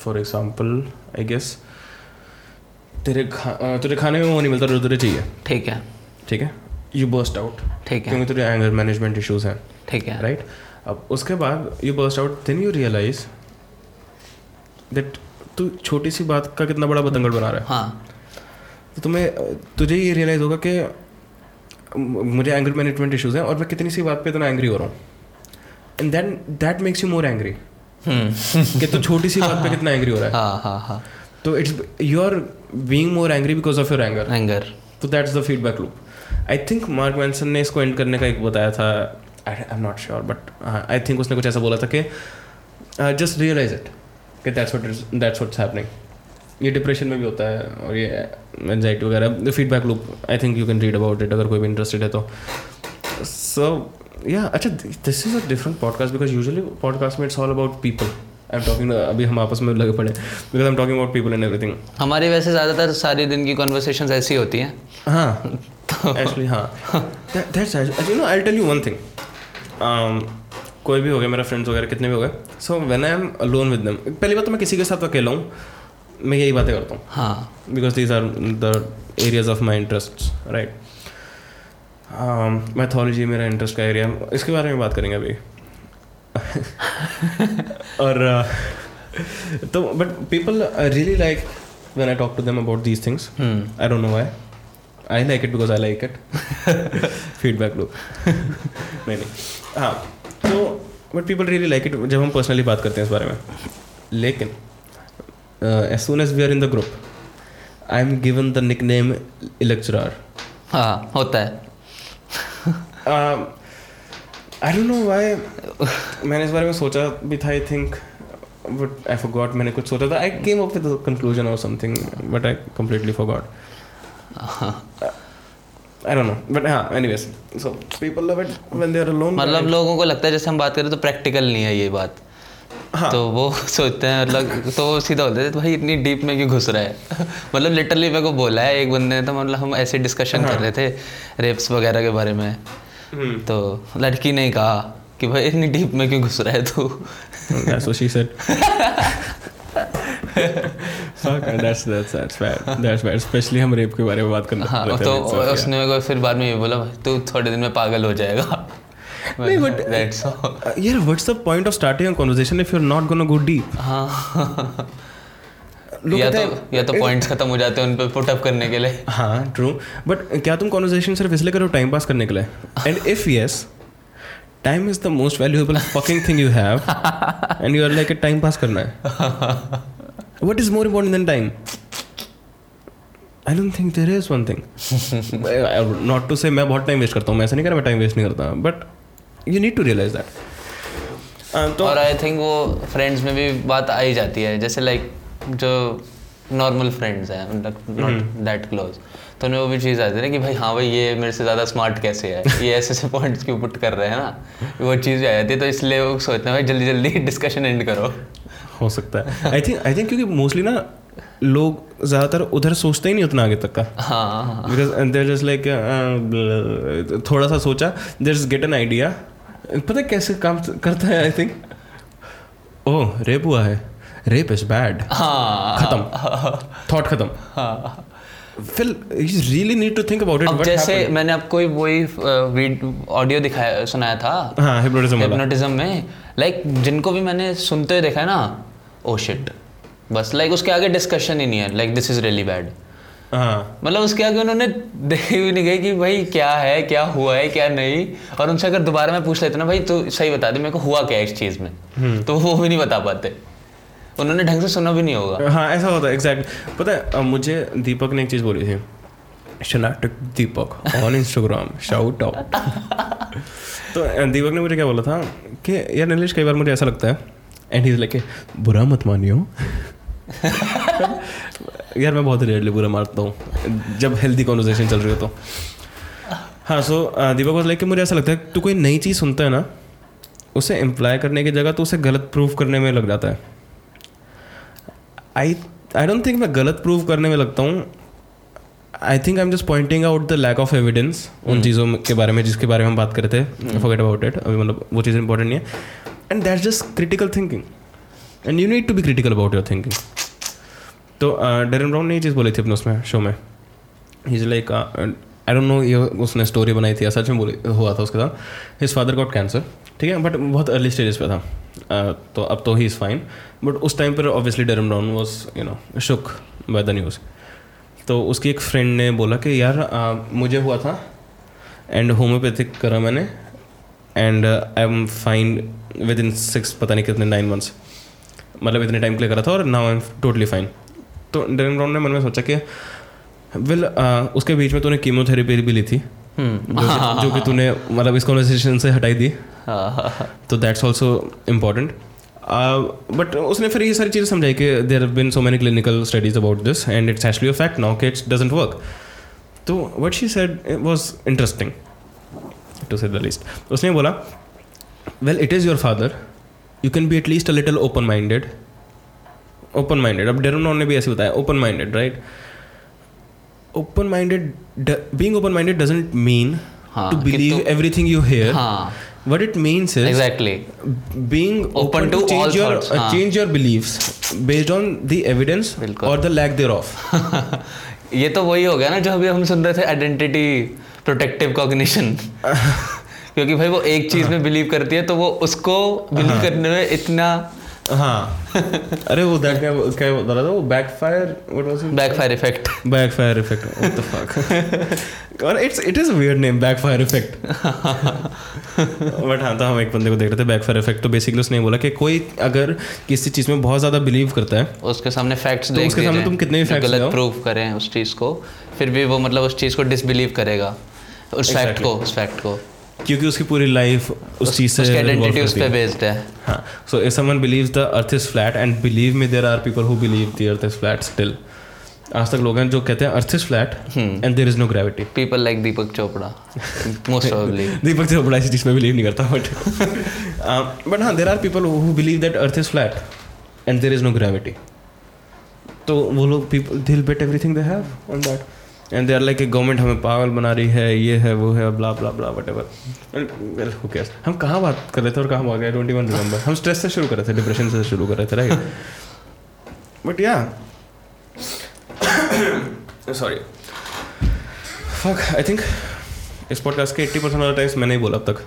फॉर एग्जाम्पल आई गेस तेरे खा uh, तेरे खाने में वो नहीं मिलता तुझे चाहिए
ठीक है ठीक है यू बर्स्ट आउट ठीक है क्योंकि तेरे एंगर मैनेजमेंट इशूज़ हैं ठीक है राइट right? अब उसके
बाद you burst out then you realize that तू छोटी सी बात का कितना बड़ा बतंगड़ बना रहा है हाँ तो तुम्हें तुझे ये रियलाइज़ होगा कि मुझे एंगर मैनेजमेंट इशूज़ हैं और मैं कितनी सी बात पर इतना एंग्री हो रहा हूँ and then that makes you more angry कि तू छोटी सी बात पर कितना एंग्री हो रहा है
हाँ, हाँ, हाँ।
तो it's you are being more angry because of your anger
anger
तो that is the feedback loop I think Mark Manson ने इसको एंड करने का एक बताया था I am not sure but I think उसने कुछ ऐसा बोला था कि जस्ट रियलाइज इट कि that's what that's what's happening ये डिप्रेशन में भी होता है और ये एनजाइटी वगैरह feedback loop I think you can read about it अगर कोई भी इंटरेस्टेड है तो सो या अच्छा this is a different podcast because usually podcast में it's all about people I am talking अभी हम आपस में लगे पड़े because I am talking about people and everything
हमारे वैसे ज़्यादातर सारे दिन की
कॉन्वर्सेशन ऐसी होती हैं हाँ एक्चुअली तो- हाँ थिंग um, कोई भी हो गया मेरा फ्रेंड्स वगैरह कितने भी हो गए so when I am alone with them पहली बात तो मैं किसी के साथ अकेला हूँ मैं यही बातें करता हूँ हाँ because these are the areas of my interest right mythology मेरा इंटरेस्ट का एरिया इसके बारे में बात करेंगे अभी और uh, तो but people really like when I talk to them about these things I don't know why I like it because I like it feedback लो नहीं नहीं हाँ तो but people really like it जब हम पर्सनली बात करते हैं इस बारे में लेकिन Uh, as soon as we are in the group, I am given the nickname lecturer
हाँ होता है
आई डोंट नो व्हाई मैंने इस बारे में सोचा भी था I think but I forgot मैंने कुछ सोचा था I came up with conclusion और something but I completely forgot I don't know but हाँ anyways so people love it when they are alone
मतलब लोगों को लगता है जैसे हम बात करें तो प्रैक्टिकल नहीं है ये बात हाँ. तो वो सोचते हैं मतलब तो सीधा बोलते थे तो भाई इतनी डीप में क्यों घुस रहा है मतलब लिटरली मेरे को बोला है एक बंदे ने तो मतलब हम ऐसे डिस्कशन हाँ. कर रहे थे रेप्स वगैरह के बारे में हम्म। तो लड़की ने कहा कि भाई इतनी डीप में क्यों घुस रहा है तू That's
हम रेप के बारे में
बात करना हाँ, तो उसने फिर बाद में ये बोला तू थोड़े दिन में पागल हो जाएगा नहीं
बट दैट्स ऑल यार what's the point of starting a conversation if you are not gonna go deep या तो
या तो पॉइंट्स खत्म हो जाते हैं उन पुट अप करने के लिए हाँ ट्रू बट
क्या
तुम
सिर्फ
इसलिए करो टाइम पास करने के लिए and if yes
time is the most valuable fucking thing you have and you are like time pass करना है is more than time I don't think is one thing not to say मैं बहुत time waste करता हूँ मैं ऐसा नहीं कर रहा मैं टाइम वेस्ट नहीं करता but you need to realize that
तो और आई थिंक वो फ्रेंड्स में भी बात आई जाती है जैसे लाइक जो नॉर्मल फ्रेंड्स हैं नॉट दैट क्लोज तो उन्हें वो भी चीज़ आती है ना कि भाई हाँ भाई ये मेरे से ज़्यादा स्मार्ट कैसे है ये ऐसे ऐसे पॉइंट्स क्यों पुट कर रहे हैं ना वो चीज़ आ जाती है तो इसलिए वो सोचते हैं भाई जल्दी जल्दी डिस्कशन एंड करो
हो सकता है आई थिंक आई थिंक क्योंकि मोस्टली ना लोग ज़्यादातर उधर सोचते ही नहीं उतना आगे तक का बिकॉज देर जस्ट लाइक थोड़ा सा सोचा there is get an idea पता कैसे काम करता है आई थिंक ओ रेप हुआ है रेप इज बैड खत्म थॉट खत्म fill you really need to think about
it जैसे happened? मैंने आपको वही ऑडियो uh, दिखाया सुनाया था हाँ हिप्नोटिज्म हिप्नोटिज्म में लाइक like, जिनको भी मैंने सुनते हुए देखा है ना ओ oh शिट बस लाइक उसके आगे डिस्कशन ही नहीं है like this is really bad मतलब उसके आगे उन्होंने देखी भी नहीं गई कि भाई क्या है क्या हुआ है क्या नहीं और उनसे अगर दोबारा मैं पूछ लेते ना भाई तो सही बता दे मेरे को हुआ क्या इस चीज़ में हम्म। तो वो भी नहीं बता पाते उन्होंने ढंग से सुना भी नहीं होगा हाँ ऐसा होता है एग्जैक्ट पता
है मुझे दीपक ने एक चीज़ बोली थी शनाटक Deepak on Instagram shout out तो दीपक ने मुझे क्या बोला था कि यार नीलेश कई बार मुझे ऐसा लगता है एंड इज लाइक बुरा मत मानियो यार मैं बहुत रेयरली पूरा मारता हूँ जब हेल्दी कॉन्वर्जेशन चल रही हो तो हाँ so uh, Deepak was like मुझे ऐसा लगता है तो कोई नई चीज़ सुनता है ना उसे एम्प्लाय करने की जगह तो उसे गलत प्रूफ करने में लग जाता है आई आई डोंट थिंक मैं गलत प्रूफ करने में लगता हूँ I think I am just pointing out the lack of evidence उन hmm. चीज़ों के बारे में जिसके बारे में हम बात करते हैं थे फॉरगेट अबाउट इट अभी मतलब वो चीज़ इंपॉर्टेंट नहीं है and that just critical thinking and you need to be critical about your thinking तो डेरन ब्राउन ने ये चीज़ बोली थी अपने उसमें शो में is like I don't know ये उसने स्टोरी बनाई थी या सच में बोली हुआ था उसके साथ हिज फादर गॉट कैंसर ठीक है बट बहुत अर्ली स्टेज पे था uh, तो अब तो ही इज़ फाइन बट उस टाइम पर obviously Derren Brown was you know shook by the news तो उसकी एक फ्रेंड ने बोला कि यार uh, मुझे हुआ था एंड होम्योपैथिक करा मैंने and I am fine within six पता नहीं कितने नाइन मंथ्स मतलब इतने टाइम के लिए करा था और now I am totally fine तो डेरिन ब्राउन ने मन में सोचा कि विल uh, उसके बीच में तूने कीमोथेरेपी भी ली थी हम्म। जो कि तूने मतलब इस कॉन्वर्सेशन से हटाई दी तो दैट्स ऑल्सो इम्पॉर्टेंट बट उसने फिर ये सारी चीज़ें समझाई कि there have been so many clinical studies about this and it's actually a fact now कि इट्स डजेंट वर्क तो what she said was interesting to say the list उसने बोला well it is your father you can be at least a little open minded open minded अब डेरोनॉन ने भी ऐसे बताया open minded right open minded being open minded doesn't mean to believe everything you hear what it means
exactly
being open to change your change your believe based on the evidence और the lack thereof
ये तो वही हो गया ना जो अभी हम सुन रहे थे आइडेंटिटी प्रोटेक्टिव कॉग्निशन क्योंकि भाई वो एक चीज हाँ। में बिलीव करती है तो वो उसको बिलीव हाँ। करने में इतना
हाँ। अरे वो दैट क्या क्या बता रहा था वो backfire what
was it fire effect
backfire effect what the fuck और it's it is a weird name fire effect but हाँ तो हम एक बंदे को देख रहे थे बैक फायर इफेक्ट तो बेसिकली उसने बोला कि कोई अगर किसी चीज में बहुत ज्यादा बिलीव
करता है उसके सामने
फैक्ट्स तो उसके सामने तो
तुम कितने भी फैक्ट्स गलत प्रूव करें उस चीज को फिर भी वो मतलब उस चीज को डिसबिलीव करेगा
उस फैक्ट को उस फैक्ट को क्योंकि उसकी पूरी लाइफ उस चीज़
से उस पे बेस्ड है
हाँ so if someone believes the earth is flat and believe me there are people who believe the earth is flat still आज तक लोग हैं जो कहते हैं earth is flat and there is no gravity
people like Deepak Chopra most probably
Deepak Chopra इसी चीज़ में बिलीव नहीं करता बट बट um, हाँ there are people who believe that earth is flat and there is no gravity तो वो लोग पीपल दिल bet everything they have on that and they are like a government हमें पागल बना रही है ये है वो है blah blah blah whatever well who cares हम कहाँ बात कर रहे थे और कहाँ भाग गए ट्वेंटी वन दिसंबर हम स्ट्रेस से शुरू कर रहे थे डिप्रेशन से शुरू कर रहे थे राइट बट या सॉरी फक आई थिंक इस पॉडकास्ट के एट्टी परसेंट ऑफ टाइम्स मैंने ही बोला अब तक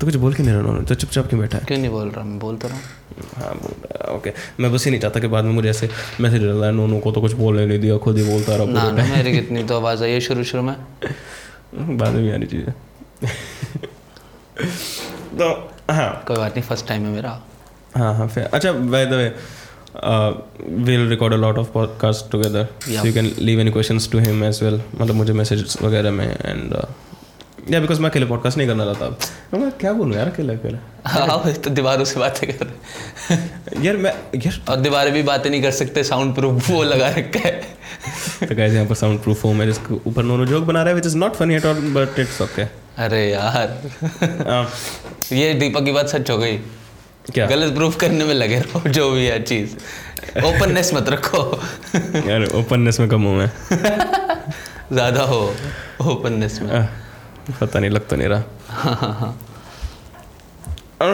तो कुछ बोल के नहीं रहा तो चुपचाप क्यों बैठा है
क्यों नहीं बोल रहा मैं बोलता रहा
हाँ बोल रहा ओके मैं बस ही नहीं चाहता कि बाद में मुझे ऐसे मैसेज डाल रहा है
नोनू
को
तो
कुछ बोलने नहीं दिया खुद ही बोलता रहा ना,
ना मेरी कितनी तो आवाज़ आई है शुरू शुरू में
बाद में भी आनी चाहिए तो हाँ कोई बात नहीं फर्स्ट टाइम है मेरा हाँ हाँ फिर अच्छा by the
way will record a lot of podcast together you can leave any
questions to him as well मतलब मुझे मैसेज वगैरह में एंड uh, या बिकॉज मैं अकेले पॉडकास्ट नहीं करना चाहता मैं क्या बोलूँ यार अकेले अकेले हाँ
तो दीवारों से बातें कर
रहे यार मैं यार
और दीवारें भी बातें नहीं कर सकते साउंड प्रूफ वो लगा रखा
है तो गाइस यहाँ पर साउंड प्रूफ हो मैं जिसके ऊपर नोनो जोक बना रहा है which is not funny at
all but it's okay अरे यार हाँ। ये दीपक की बात सच हो गई क्या गलत प्रूफ करने में लगे रहो जो भी है चीज़ ओपननेस मत रखो यार ओपननेस में कम हूँ मैं ज़्यादा
हो ओपननेस में हाँ। पता नहीं लग तो नहीं रहा हाँ हाँ हाँ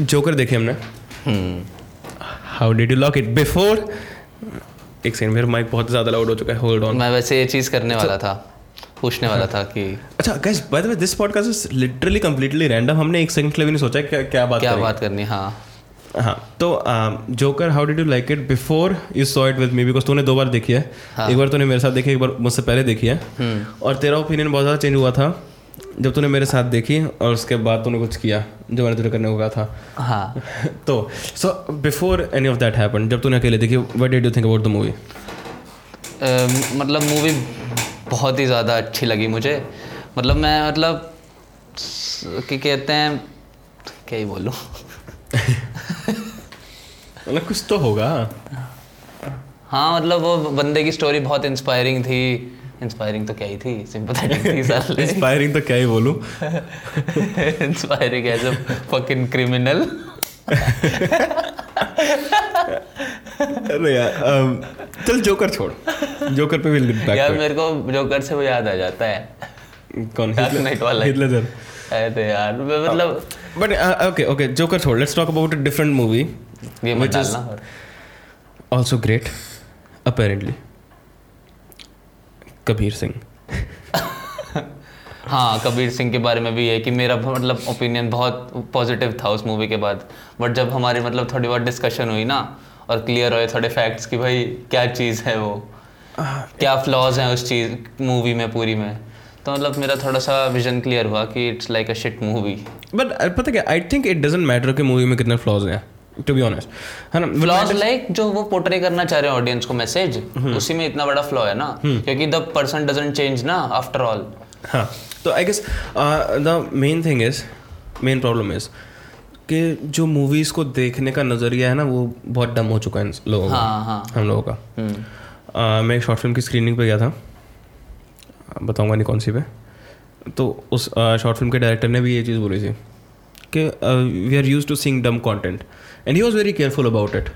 जोकर देखे हमने how did you like it before एक सेकंड मेरा माइक बहुत ज़्यादा लाउड हो चुका है होल्ड ऑन
मैं वैसे ये चीज़ करने वाला था पूछने वाला था कि
अच्छा guys by the way this podcast is literally completely random हमने एक सेकंड के लिए भी नहीं सोचा क्या क्या बात
क्या बात करनी हाँ
हाँ तो Joker how did you like it before you saw it with me because तूने दो बार देखी है हाँ. एक बार तूने मेरे साथ देखी एक बार मुझसे पहले देखी है हम्म। और तेरा ओपिनियन बहुत ज़्यादा चेंज हुआ था जब तूने मेरे साथ देखी और उसके बाद तूने कुछ किया जो मैंने तुझे करने को कहा था हाँ
तो so before any
of that happen जब तूने अकेले देखी what did you think about the
movie मतलब मूवी बहुत ही ज़्यादा अच्छी लगी मुझे मतलब मैं मतलब क्या कहते हैं क्या ही बोलूँ
मतलब कुछ तो होगा
हाँ मतलब वो बंदे की स्टोरी बहुत इंस्पायरिंग थी इंस्पायरिंग तो क्या ही थी सिंपथेटिक थी साल
इंस्पायरिंग तो क्या ही बोलूं
inspiring as a fucking criminal
अरे यार um, चल जोकर छोड़ जोकर पे विल गेट बैक
यार मेरे को जोकर से वो याद आ जाता है
कौन
हिटलर वाला
हिटलर
अरे यार
मतलब बट ओके ओके जोकर छोड़ let's talk about a different movie
which is
also great apparently Kabir Singh
हाँ कबीर सिंह के बारे में भी है कि मेरा मतलब ओपिनियन बहुत पॉजिटिव था उस मूवी के बाद बट जब हमारी मतलब थोड़ी बहुत डिस्कशन हुई ना और क्लियर हुए थोड़े फैक्ट्स कि भाई क्या चीज़ है वो हाँ, क्या फ्लॉज हैं उस चीज़ मूवी में पूरी में तो मतलब मेरा थोड़ा सा विजन क्लियर हुआ कि it's like a shit movie
but पता क्या I think it doesn't matter कि मूवी में कितने फ्लॉज हैं टू बी ऑनेस्ट है
ना फ्लॉज लाइक जो वो पोर्ट्रे करना चाह रहे हैं ऑडियंस को मैसेज हम्म। उसी में इतना बड़ा फ्लॉ है ना
हम्म।
क्योंकि द पर्सन डजेंट चेंज ना आफ्टर ऑल हाँ तो I guess the main thing is main problem is कि जो मूवीज को देखने का नजरिया है ना वो
बहुत डम हो चुका है लोगों का हाँ, हाँ। हम लोगों का हम्म। uh, मैं एक शॉर्ट फिल्म की स्क्रीनिंग पे गया था बताऊंगा नहीं कौन सी पे तो उस शॉर्ट फिल्म के डायरेक्टर ने भी ये चीज़ बोली थी कि we are use to seeing dumb content and he was very careful about it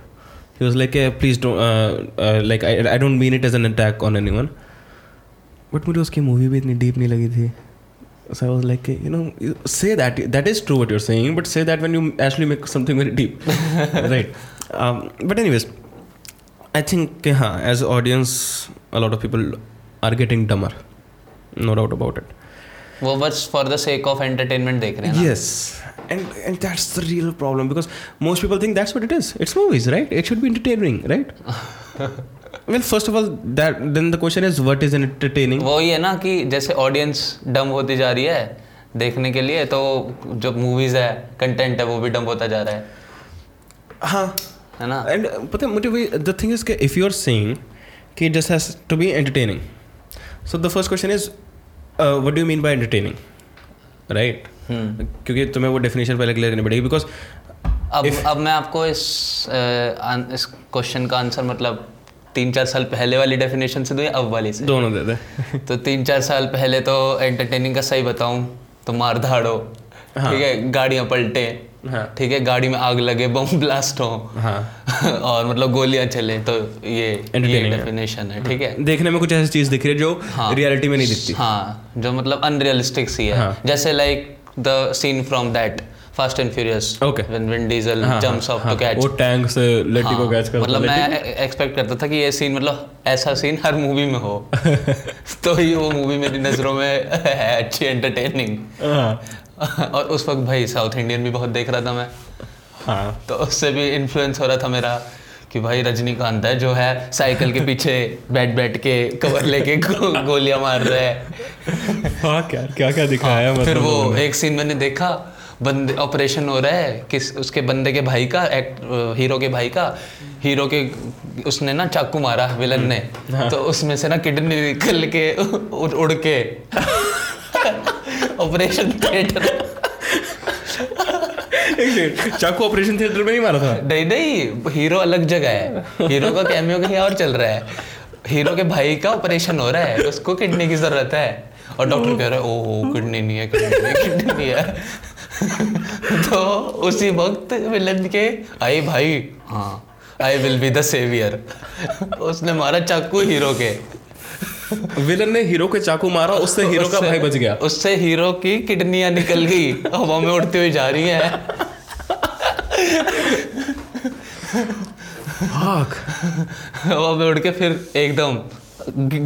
he was like please like I don't mean it as an attack on anyone but मुझे उसकी movie भी इतनी deep नहीं लगी थी So I was like, you know, say that. That is true what you're saying, but say that when you actually make something very deep. right. Um, but, anyways, I think, yeah, as audience, a lot of people are getting dumber. No doubt about it
वो बस for the sake of entertainment देख रहे हैं
yes and and that's the real problem because most people think that's what it is it's movies right it should be entertaining right well first of all that then the question is what is entertaining
वो ये ना कि जैसे audience डम होती जा रही है देखने के लिए तो जो मूवीज है कंटेंट है वो भी डम होता जा रहा है
हाँ है ना एंड पता है मुझे the thing is if you are saying कि just has to be entertaining so the first question is what do mean by entertaining right
क्योंकि
तुम्हें वो डेफिनेशन पहले क्लियर करनी पड़ेगी बिकॉज
अब if, अब मैं आपको इस आ, uh, इस क्वेश्चन का आंसर मतलब तीन चार साल पहले वाली डेफिनेशन से दो या अब वाली से
दोनों दे दे
तो तीन चार साल पहले तो एंटरटेनिंग का सही बताऊँ तो मार धाड़ो हाँ। ठीक हाँ. है गाड़ियाँ पलटे हाँ। ठीक है गाड़ी में आग लगे बम ब्लास्ट हो
हाँ
और मतलब गोलियां चले तो ये डेफिनेशन है ठीक है
हाँ। देखने में कुछ ऐसी चीज दिख रही है जो हाँ, रियलिटी में नहीं दिखती
हाँ जो मतलब अनरियलिस्टिक सी है हाँ, जैसे like the scene from that fast and furious
okay when
Vin Diesel jumps
off to catch वो टैंक से लेटी को कैच हाँ। कर मतलब मैं एक्सपेक्ट
करता था कि ये सीन मतलब ऐसा सीन हर मूवी में हो तो ही वो मूवी मेरी नजरों में है अच्छी एंटरटेनिंग और उस वक्त भाई साउथ इंडियन भी बहुत देख रहा था मैं हाँ। तो उससे भी इन्फ्लुएंस हो रहा था मेरा कि भाई रजनीकांत है जो है साइकिल के पीछे बैठ बैठ के कवर लेके गोलियां मार रहे हैं
हाँ क्या क्या क्या दिखाया हाँ, मतलब
फिर वो एक सीन मैंने देखा बंदे ऑपरेशन हो रहा है किस उसके बंदे के भाई का एक, हीरो के भाई का हीरो के उसने ना चाकू मारा विलन ने हाँ। तो उसमें से ना किडनी निकल के उड़ के ऑपरेशन
थिएटर चाकू ऑपरेशन थिएटर में नहीं मारा था
नहीं नहीं हीरो अलग जगह है हीरो का कैमियो कहीं और चल रहा है हीरो के भाई का ऑपरेशन हो रहा है तो उसको किडनी की जरूरत है और डॉक्टर कह रहा है ओह किडनी नहीं है किडनी नहीं है किडनी नहीं है तो उसी वक्त विलन के आई भाई हाँ I will be the saviour उसने मारा चाकू हीरो के
विलन ने हीरो के चाकू मारा उससे हीरो का भाई बच गया
उससे हीरो की किडनियां निकल गई हवा में उड़ती हुई जा रही है हवा में उड़ के फिर एकदम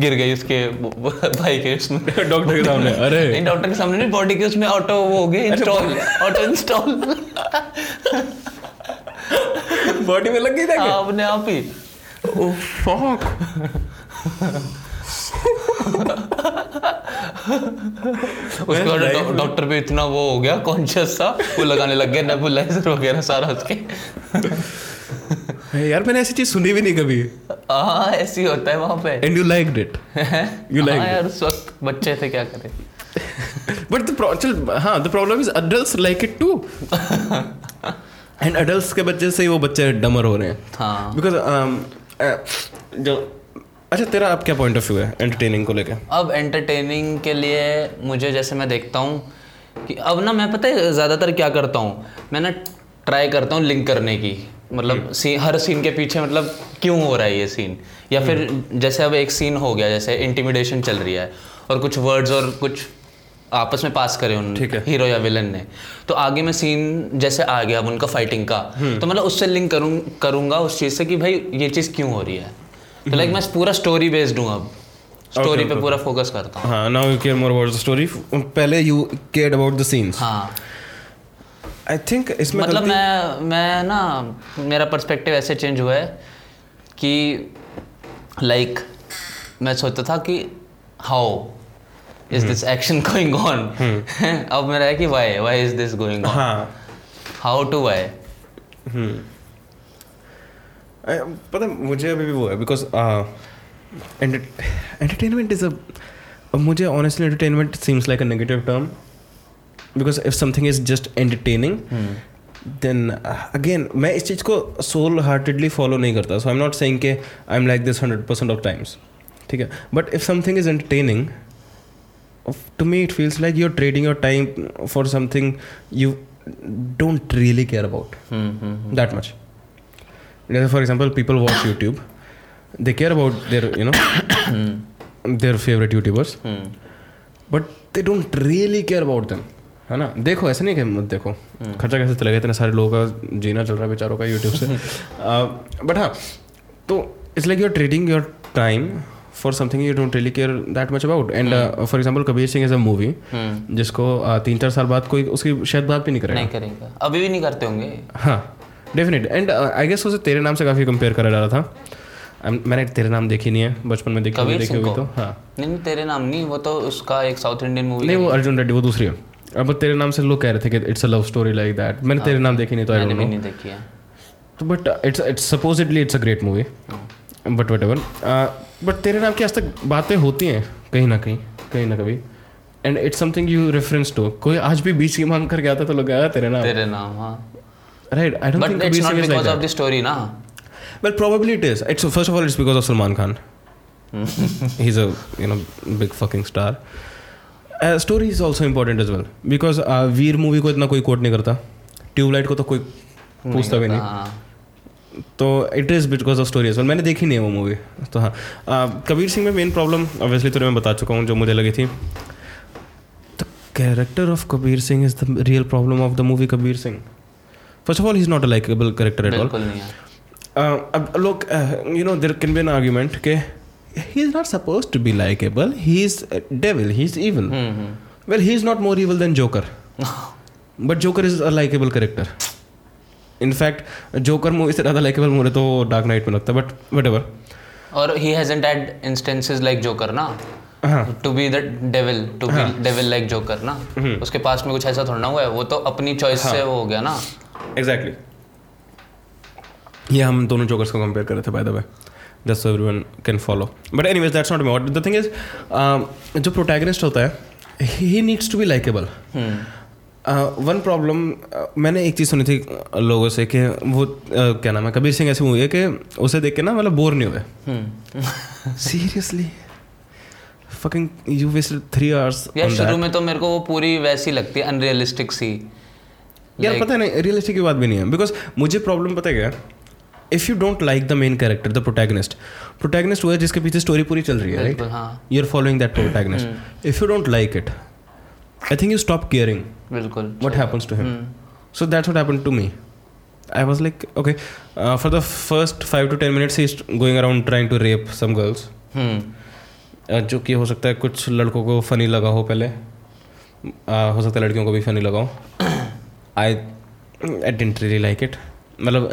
गिर गई उसके भाई के उसमें
डॉक्टर के सामने अरे नहीं
डॉक्टर के सामने नहीं बॉडी के उसमें ऑटो वो हो गई इंस्टॉल ऑटो इंस्टॉल
बॉडी में लग
गई था हाँ, अपने आप ही फक oh, उसके बाद डॉक्टर पे इतना वो हो गया कॉन्शियस था वो लगाने लग गया नेबुलाइजर वगैरह सारा उसके
यार मैंने ऐसी चीज सुनी भी नहीं कभी
हाँ ऐसी होता है वहां पे
and you like it you like यार उस वक्त
बच्चे थे क्या करें
बट द हाँ the problem is adult like it too and adult के बच्चे से ही वो बच्चे डमर हो रहे हैं
हाँ
बिकॉज um, uh, जो अच्छा तेरा आप क्या पॉइंट ऑफ व्यू है एंटरटेनिंग को लेकर
अब एंटरटेनिंग के लिए मुझे जैसे मैं देखता हूँ कि अब ना मैं पता है ज़्यादातर क्या करता हूँ मैं ना ट्राई करता हूँ लिंक करने की मतलब सी हम्म। हर सीन के पीछे मतलब क्यों हो रहा है ये सीन या फिर हम्म। जैसे अब एक सीन हो गया जैसे इंटिमिडेशन चल रही है और कुछ वर्ड्स और कुछ आपस में पास करें उन हीरो या विलन ने तो आगे में सीन जैसे आ गया अब उनका फाइटिंग का हम्म। तो मतलब उससे लिंक करूँ करूँगा उस चीज़ से कि भाई ये चीज़ क्यों हो रही है तो लाइक मैं पूरा स्टोरी बेस्ड हूँ अब स्टोरी पे पूरा फोकस करता हूँ
हाँ now you care more about the story पहले you care about the scenes
हाँ
आई थिंक इसमें
मतलब मैं मैं ना मेरा पर्सपेक्टिव ऐसे चेंज हुआ है कि लाइक like, मैं सोचता था कि how is this action going on अब मेरा है कि why why is this going
on
how to why
पता है मुझे अभी भी वो है बिकॉज एंटरटेनमेंट इज़ अ मुझे honestly entertainment seems like a negative term because if something is just entertaining then again मैं इस चीज़ को सोल हार्टेडली फॉलो नहीं करता so I am not saying के I am like this hundred percent of times ठीक है but if something is entertaining to me it feels like you are trading your time for something you don't really care about that much जैसे for example people watch YouTube they care about their you know their favourite YouTubers but they don't really care about them है ना देखो ऐसा नहीं कि मत देखो hmm. खर्चा कैसे चलेगा इतने सारे लोगों का जीना चल रहा है बेचारों का यूट्यूब से बट हाँ तो it's like you're trading your time for something you don't really care that much about and for example Kabir Singh is a movie
जिसको
तीन चार साल बाद कोई उसकी शायद बात भी नहीं करेगा
नहीं करेगा अभी भी नहीं करते होंगे हाँ
डेफिनेटली एंड आई गेस उसे तेरे नाम से काफ़ी कंपेयर करा जा रहा था मैंने तेरे नाम देखी नहीं है बचपन में देखी देखी हुई तो
हाँ नहीं तेरे नाम नहीं वो तो उसका एक साउथ इंडियन मूवी
नहीं वो अर्जुन रेड्डी वो दूसरी है अब तेरे नाम से लोग कह रहे थे कि it's a love story like that मैंने हाँ। तेरे नाम देखी नहीं तो आई डोंट नो नहीं देखी है तो but it's it's supposedly it's a great movie but whatever but Tere Naam की आज तक बातें होती हैं कहीं ना कहीं कहीं ना कभी and it's something you reference to कोई आज भी बीच की मांग करके आता तो लोग आया तेरे नाम तेरे नाम हाँ Right.
I
don't
but think it's not because like of the story, na.
Well, probably it is. It's first of all, it's because of Salman Khan. He's a you know big fucking star. Story is also important as well because Veer movie को इतना कोई coat नहीं करता tubelight को तो कोई पूछता भी नहीं हाँ। तो it is because of story as well मैंने देखी नहीं है वो मूवी तो हाँ कबीर uh, सिंह में मेन प्रॉब्लम ऑब्वियसली तो मैं बता चुका हूँ जो मुझे लगी थी the character of Kabir Singh is the real problem of the movie Kabir Singh first of all is not a likeable character at
all
अब लोग you know there can be an argument के he is not suppose to be likeable he is devil he is evil well he is not more evil than Joker but Joker is a likeable character in fact Joker movie से ज़्यादा likeable movie तो Dark Knight में लगता है but whatever
और he hasn't had instances like Joker ना to be the devil to be devil like Joker ना hmm. उसके पास में कुछ ऐसा थोड़ा ना हुआ है वो तो अपनी चॉइस हाँ। से वो हो गया ना
एग्जैक्टली exactly. ये हम दोनों जोकर्स को कंपेयर कर रहे थे by the way just so everyone can follow but anyways that's not important the thing is जो प्रोटैगनिस्ट होता है he needs to be likeable one problem मैंने एक चीज़ सुनी थी लोगों से कि वो uh, क्या नाम है कबीर सिंह ऐसी मूवी है कि उसे देख के ना मतलब बोर नहीं
हुए
seriously fucking you waste three hours
शुरू में तो मेरे को वो पूरी वैसी लगती है अनरियलिस्टिक सी
यार पता नहीं रियलिस्टिक की बात भी नहीं है बिकॉज मुझे प्रॉब्लम पता क्या if you don't like the main character the protagonist protagonist वो है जिसके पीछे स्टोरी पूरी चल रही है right you are following that protagonist if you don't like it I think you stop caring बिल्कुल what happens to him so that's what happen to me I was like okay for the first five to ten minutes is going around trying to rape some girls जो कि हो सकता है कुछ लड़कों को funny लगा हो पहले uh, हो सकता है लड़कियों को भी फनी लगा हो I I didn't really like it मतलब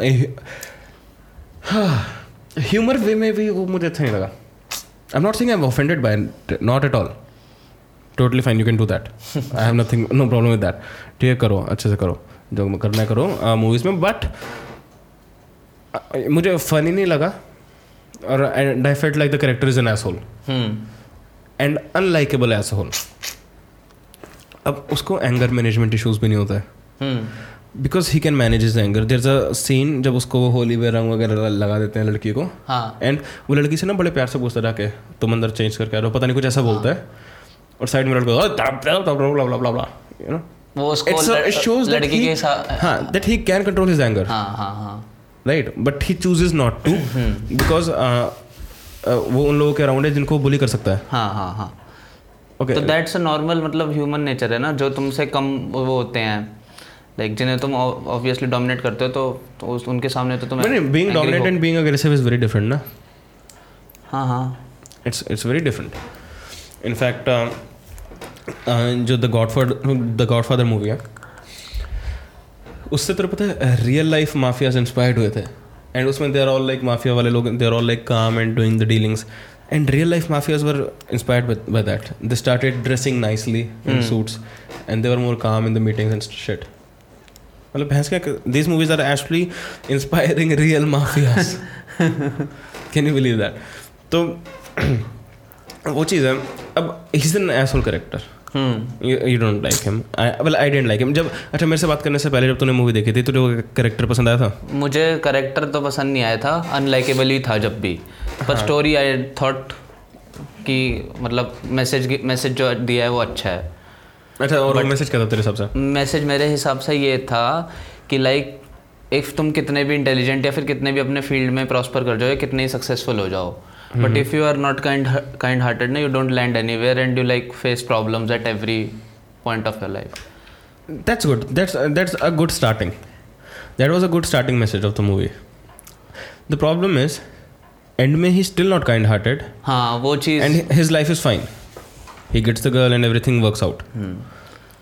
ह्यूमर eh, वे में भी वो मुझे अच्छा नहीं लगा I am not saying I am offended by not at all totally fine you can do that I have nothing no problem with that ठीक है करो अच्छे से करो जो करना करो मूवीज़ में बट uh, मुझे फनी नहीं लगा और and I felt like the character is an asshole and unlikeable asshole अब उसको एंगर मैनेजमेंट इशूज़ भी नहीं होता है because he can manage his anger there a scene जब उसको होली में रंग वगैरह लगा देते हैं लड़की को एंड
हाँ.
वो लड़की से ना बड़े प्यार से पूछता जाके तुम अंदर चेंज करके आ रहे हो पता नहीं कुछ ऐसा हाँ. बोलता है और साइड में लड़को you know can control his anger right but he chooses not to because वो उन लोगों के अराउंड है जिनको बुली कर सकता
है हाँ हाँ हाँ ओके तो दैट्स अ नॉर्मल मतलब ह्यूमन नेचर है ना जो तुमसे कम वो होते हैं लाइक जिन्हें तुम ऑब्वियसली डोमिनेट करते हो तो, तो उनके सामने तो तुम
being dominate and being aggressive is very different ना
हाँ हाँ
it's it's very different in fact जो the Godfather the Godfather movie है उससे तेरे पता है रियल लाइफ माफियाज इंस्पायर्ड हुए थे एंड उसमें they are all like mafia वाले लोग they are all like calm and doing the dealings and real life mafias were inspired by that they started dressing nicely in suits and they were more calm in the meetings and shit मतलब भैंस क्या this movies are actually inspiring real mafia can you believe that तो वो चीज़ है अब is an asshole character you don't like him well I dent like him जब अच्छा मेरे से बात करने से पहले जब तूने मूवी देखी थी तुझे करेक्टर पसंद आया था
मुझे करेक्टर तो पसंद नहीं आया था अनलाइकेबल ही था जब भी पर स्टोरी आई थॉट कि
मतलब मैसेज मैसेज जो दिया है वो अच्छा है अच्छा और मैसेज क्या था तेरे हिसाब
से मैसेज मेरे हिसाब से ये था कि लाइक इफ़ तुम कितने भी इंटेलिजेंट या फिर कितने भी अपने फील्ड में प्रॉस्पर कर जाओ या कितने ही सक्सेसफुल हो जाओ but if you are not kind kind hearted ना you don't land anywhere and you like face problem at every point of your life
that's good that's that's a good starting that was a good starting message of the movie the problem is and में he still not kind hearted हाँ वो चीज़ and his life is fine he gets the girl and everything works out
hmm.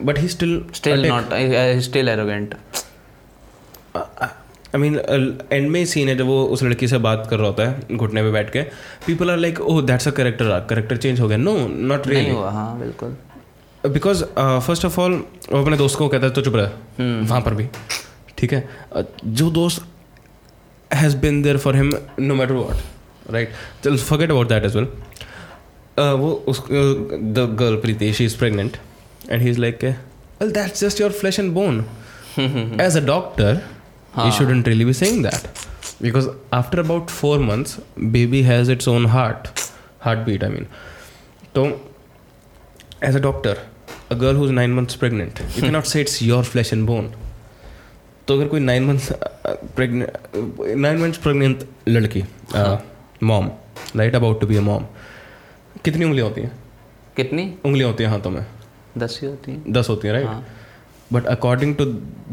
but he's still
still attack. not uh, he's still arrogant
I mean and में scene है जब वो उस लड़की से बात कर रहा होता है घुटने पे बैठ के people are like oh that's a character character change हो गया नो नॉट रियली
हाँ बिल्कुल
बिकॉज फर्स्ट ऑफ ऑल वो अपने दोस्त को कहता है तो चुप रहा हम्म। वहाँ पर भी ठीक है uh, जो दोस्त has been there for him no matter what right forget about that is well Uh, वो उस the girl Pritesh is pregnant and he is like well that's just your flesh and bone as a doctor you shouldn't really be saying that because after about four months baby has its own heart heartbeat I mean तो as a doctor a girl who's nine months pregnant you can not say it's your flesh and bone तो अगर कोई nine months pregnant nine months pregnant लड़की mom right about to be a mom कितनी उंगलियाँ होती हैं
कितनी
उंगलियाँ होती हैं हाथों में
दस ही होती हैं
दस होती हैं right but according to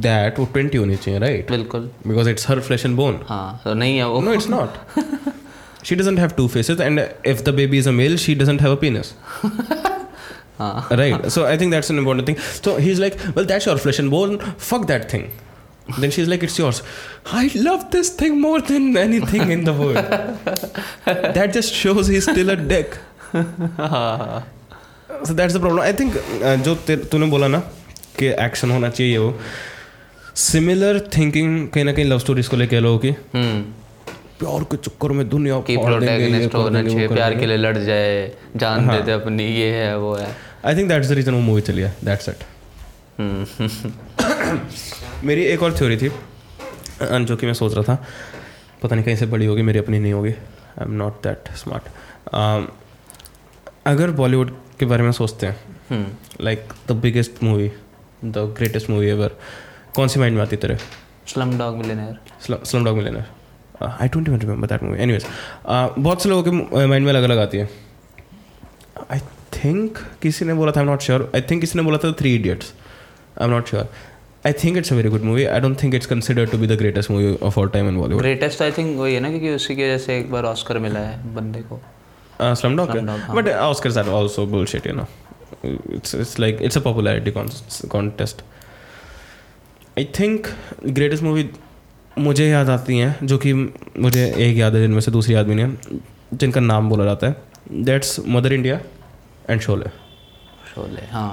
that वो ट्वेंटी होनी चाहिए राइट
बिल्कुल
because it's her flesh and bone
हाँ नहीं है वो
no it's not she doesn't have two faces and if the baby is a male she doesn't have a penis right so i think that's an important thing so he's like well that's your flesh and bone fuck that thing then she's like it's yours i love this thing more than anything in the world that just shows he's still a dick so that's the problem I think जो तूने बोला ना कि action होना चाहिए वो similar thinking कहीं ना कहीं लव स्टोरीज को लेके लोगों की हम्म। प्यार के चक्कर में दुनिया की
प्रोटैगनिस्ट होना चाहिए प्यार के लिए लड़ जाए जान हाँ. देते अपनी ये है वो है I think that's the reason
वो
मूवी
चली है दैट्स हम्म। इट मेरी एक और थ्योरी थी जो कि मैं सोच रहा था पता नहीं कहीं से बड़ी होगी मेरी अपनी नहीं होगी I am not that smart अगर बॉलीवुड के बारे में सोचते हैं like the biggest movie the greatest movie ever कौन सी माइंड में आती तेरे
slum dog मिलेनर
slum dog मिलेनर I don't even remember that movie anyways बहुत से लोगों के माइंड uh, में अलग अलग आती है आई थिंक किसी ने बोला था I not sure I think किसी ने बोला था three idiots I am not sure I think it's a very good movie I don't think it's considered to be the greatest movie of all time in Bollywood
greatest I think वही है ना क्योंकि उसी की वजह से एक बार ऑस्कर मिला है बंदे को
Uh, Slumdog. Slumdog huh? हाँ. But uh, Oscars are also bullshit, you know. It's it's like it's a popularity con- contest. I think greatest movie मुझे याद आती हैं जो कि मुझे एक याद है जिनमें से दूसरी आदमी ने जिनका नाम बोला जाता है that's Mother India and Sholay
Sholay हाँ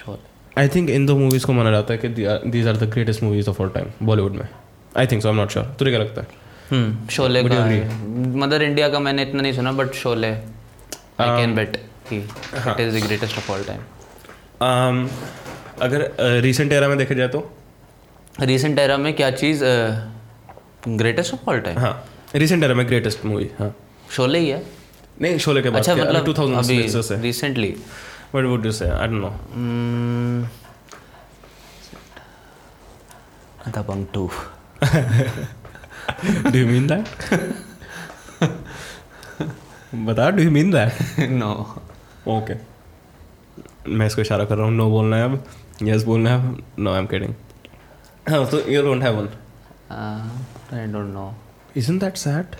शोले आई थिंक इन दो मूवीज़ को माना जाता है कि these are the greatest movies of all time Bollywood में I think so I am not sure तुझे क्या लगता है
हम्म, शोले का मदर इंडिया का मैंने इतना नहीं सुना but Sholay I can bet कि it is the greatest of all
time अगर रिसेंट uh, एरा में देखा जाए तो
रीसेंट एरा में क्या चीज़ ग्रेटेस्ट ऑफ ऑल टाइम हां
रीसेंट एरा में ग्रेटेस्ट मूवी हां
शोले ही है
नहीं शोले के बाद
अच्छा मतलब 2000 अभी recently
what would you say I don't know
Dabangg two
do you mean that? बता do you mean that no okay मैं इसको इशारा कर रहा हूँ नो बोलना है अब यस बोलना है नो आई एम किडिंग हाँ तो you don't have one
I don't know
Isn't that sad?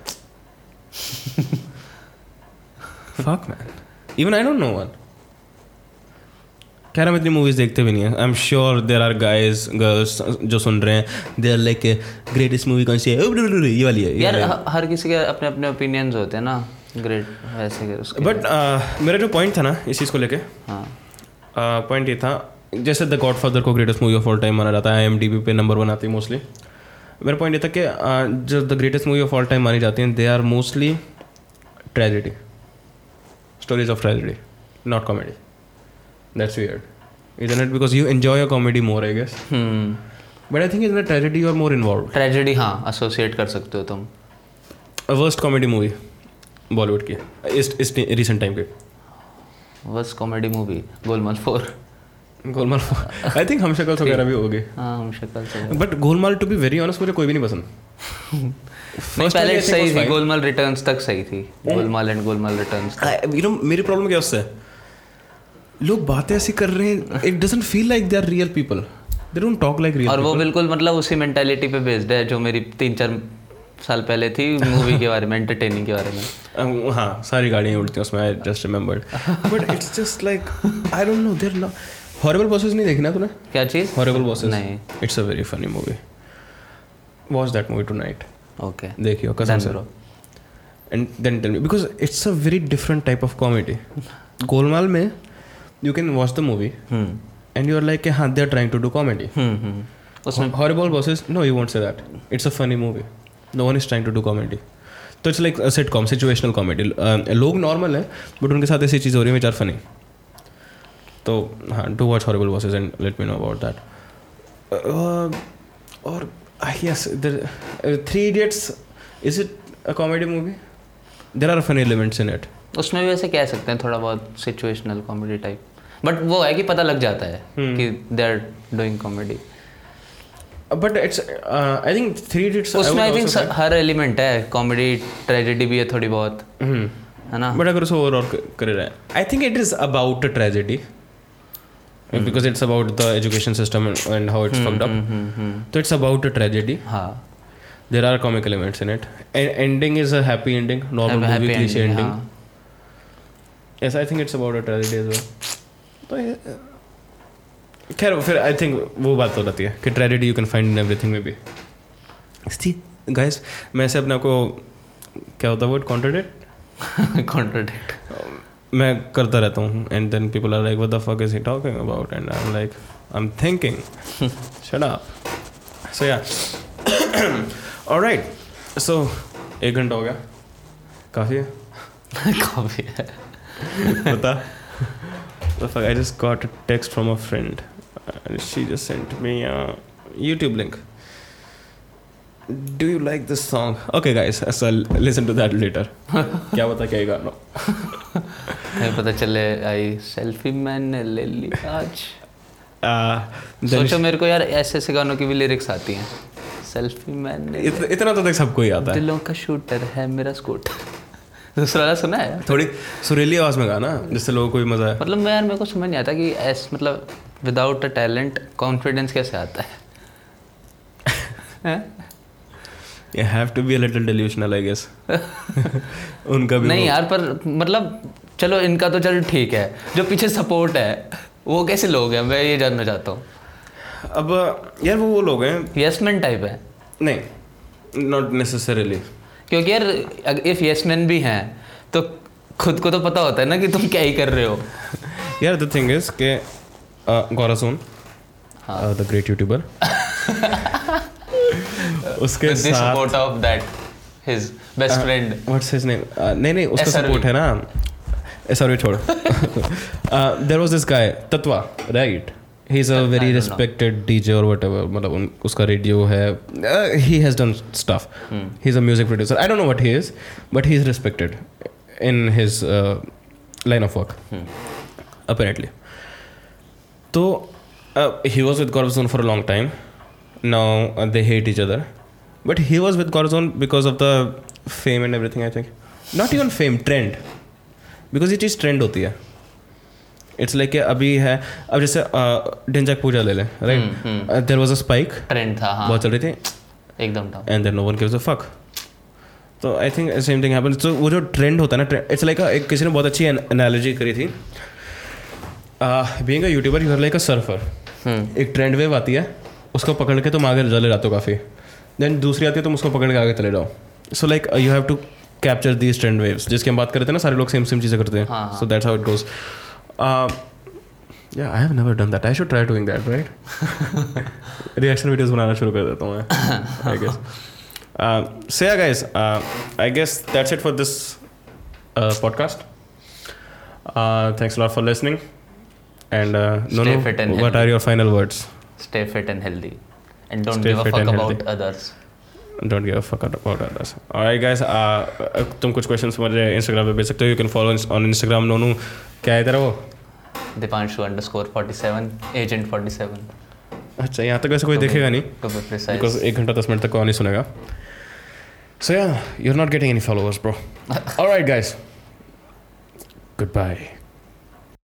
Fuck, man. Even I don't know one. खैर हम इतनी मूवीज़ देखते भी नहीं है आई am sure there are guys girls जो सुन रहे हैं they are like greatest movie कौन सी है ये
वाली है यार हर किसी के अपने अपने ओपिनियंस होते हैं ना ग्रेट वैसे
बट uh, मेरा जो पॉइंट था ना इस चीज़ को लेके हाँ पॉइंट uh, ये था जैसे द गॉड फादर को greatest movie of all time माना जाता है आई एम डी बी पे नंबर वन आती है मोस्टली मेरा पॉइंट ये था कि जो the greatest movie of all time मानी जाती है they are mostly tragedy stories of tragedy not comedy That's weird. Isn't it because you enjoy your comedy more, I guess?
Hmm.
But I think in a tragedy you are more involved.
Tragedy हाँ associate कर सकते हो तुम.
A worst comedy movie Bollywood की इस इस recent time
के. Worst comedy movie Golmaal four.
Golmaal four I think हम शक्ल वगैरह भी हो गए
हाँ हम शक्ल
but Golmaal to be very honest मुझे कोई भी नहीं पसंद
First पहले सही थी गोलमाल रिटर्न्स तक सही थी Golmaal and Golmaal returns
you know मेरी प्रॉब्लम क्या उससे है लोग बातें ऐसी कर रहे हैं it doesn't feel like they are real people they don't talk like real और people. वो बिल्कुल मतलब उसी मेंटालिटी पे बेस्ड है जो मेरी तीन चार साल पहले थी मूवी के बारे में एंटरटेनिंग के बारे में um, हाँ सारी गाड़ियाँ उड़ती हैं उसमें I just remembered but it's just like I don't know there not horrible bosses नहीं देखी ना तूने क्या चीज़ हॉरेबल बॉसेस नहीं it's a very funny movie watch that movie tonight okay देखियो कसम से and then tell me because it's a very different type of comedy Golmaal में you can watch the movie and you are like हाँ they're trying to do comedy hmm, hmm. Ho- horrible bosses no you won't say that it's a funny movie no one is trying to do तो it's like sitcom situational comedy लोग normal है but उनके साथ ऐसी चीज़ हो रही है विच आर फनी तो हाँ to watch horrible is and let me know about that और yes Three Idiots is it a comedy movie there are funny elements in it उसमें भी ऐसे कह सकते हैं थोड़ा बहुत सिचुएशनल कॉमेडी टाइप बट वो है कि पता लग जाता है hmm. कि they are doing comedy but it's I think three डिट्स उसमें आई थिंक हर एलिमेंट है कॉमेडी ट्रेजेडी भी है थोड़ी बहुत हम्म। है ना बट अगर उसको ओवरऑल कर रहा है I think it is about tragedy because it's about the education system and how it's fucked up तो इट्स अबाउट ट्रेजेडी हां there are comic elements in it ending is a happy ending normal movie cliche ending yes I think it's about a tragedy as well तो खैर फिर आई think वो बात तो रहती है कि tragedy you can find in everything में भी इसी गाइस मैं ऐसे अपने आपको क्या होता है वर्ड कॉन्ट्रोडिक्ट कॉन्ट्रोडिक्ट मैं करता रहता हूँ and then people are like what fuck is he talking about and I am like I am thinking shut up so yeah right so एक घंटा हो गया काफ़ी है काफ़ी है बता fuck, I just got a text from a friend. And she just sent me a YouTube link. Do you like this song? Okay, guys, so I'll listen to that later. क्या बता क्या गा नो मैं पता चले आई selfie मैंने ले ली आज सोचो मेरे को यार ऐसे ऐसे गानों की भी लिरिक्स आती हैं सेल्फी मैन इत, इतना तो देख सबको ही आता है दिलों का शूटर है मेरा स्कूटर दूसरा वाला सुना है थोड़ी सुरीली आवाज़ में गाना जिससे लोगों को भी मज़ा आए मतलब मैं यार मेरे को समझ नहीं आता कि एस मतलब विदाउट अ टैलेंट कॉन्फिडेंस कैसे आता है you have to be a little delusional I guess उनका भी नहीं यार पर मतलब चलो इनका तो चल ठीक है जो पीछे सपोर्ट है वो कैसे लोग हैं मैं ये जानना चाहता हूँ अब यार वो वो लोग हैं येसमैन टाइप है नहीं नॉट नेसेसरीली क्योंकि यार इफ़ यस मैन भी हैं तो खुद को तो पता होता है ना कि तुम क्या ही कर रहे हो यार द थिंग इज के गौरव सोन द ग्रेट यूट्यूबर उसके support of that his best friend what's his name नहीं नहीं उसका सपोर्ट है ना सॉरी छोड़ there was this guy Tatva right he is a very respected DJ और व्हाटएवर मतलब उसका रेडियो है he has done stuff he is a music producer I don't know what he is but he is respected in his line of work apparently तो he was with गॉर्बजोन for a long time now they hate each other but he was with गॉर्बजोन because of the fame and everything I think not even fame trend because it is trend होती है it's like अभी है अब जैसे डेंजक पूजा ले लें right there was a spike trend था हाँ. बहुत चल रही थी एकदम था and then no one gives a fuck तो I think same thing happen तो वो जो ट्रेंड होता है ना इट्स लाइक एक किसी ने बहुत अच्छी एनालॉजी करी थी being a YouTuber you are like a surfer एक ट्रेंड वेव आती है उसको पकड़ के तुम आगे जले जाते हो काफ़ी देन दूसरी आती है तुम उसको पकड़ के आगे चले जाओ so like you have to capture these trend waves जिसकी हम बात करते हैं ना सारे लोग सेम सेम चीज़ें करते हैं so that's how it goes Um, yeah, I have never done that. I should try doing that, right? Reaction videos बनाना शुरू कर देता हूँ मैं. I guess. Um, so yeah, guys. Um, I guess that's it for this uh, podcast. Uh, thanks a lot for listening. And no, uh, no, what are your final words? Stay fit and healthy, and don't give a fuck about others. Don't give a fuck about others alright guys तुम कुछ questions मुझे Instagram पे भेज सकते हो you can follow on Instagram नोनू क्या है तेरा वो दीपांशु अंडरस्कोर 47 एजेंट 47 अच्छा यहाँ तक वैसे कोई देखेगा नहीं बिकॉज एक घंटा दस मिनट तक कौन नहीं सुनेगा so yeah you are not getting any followers bro alright guys good bye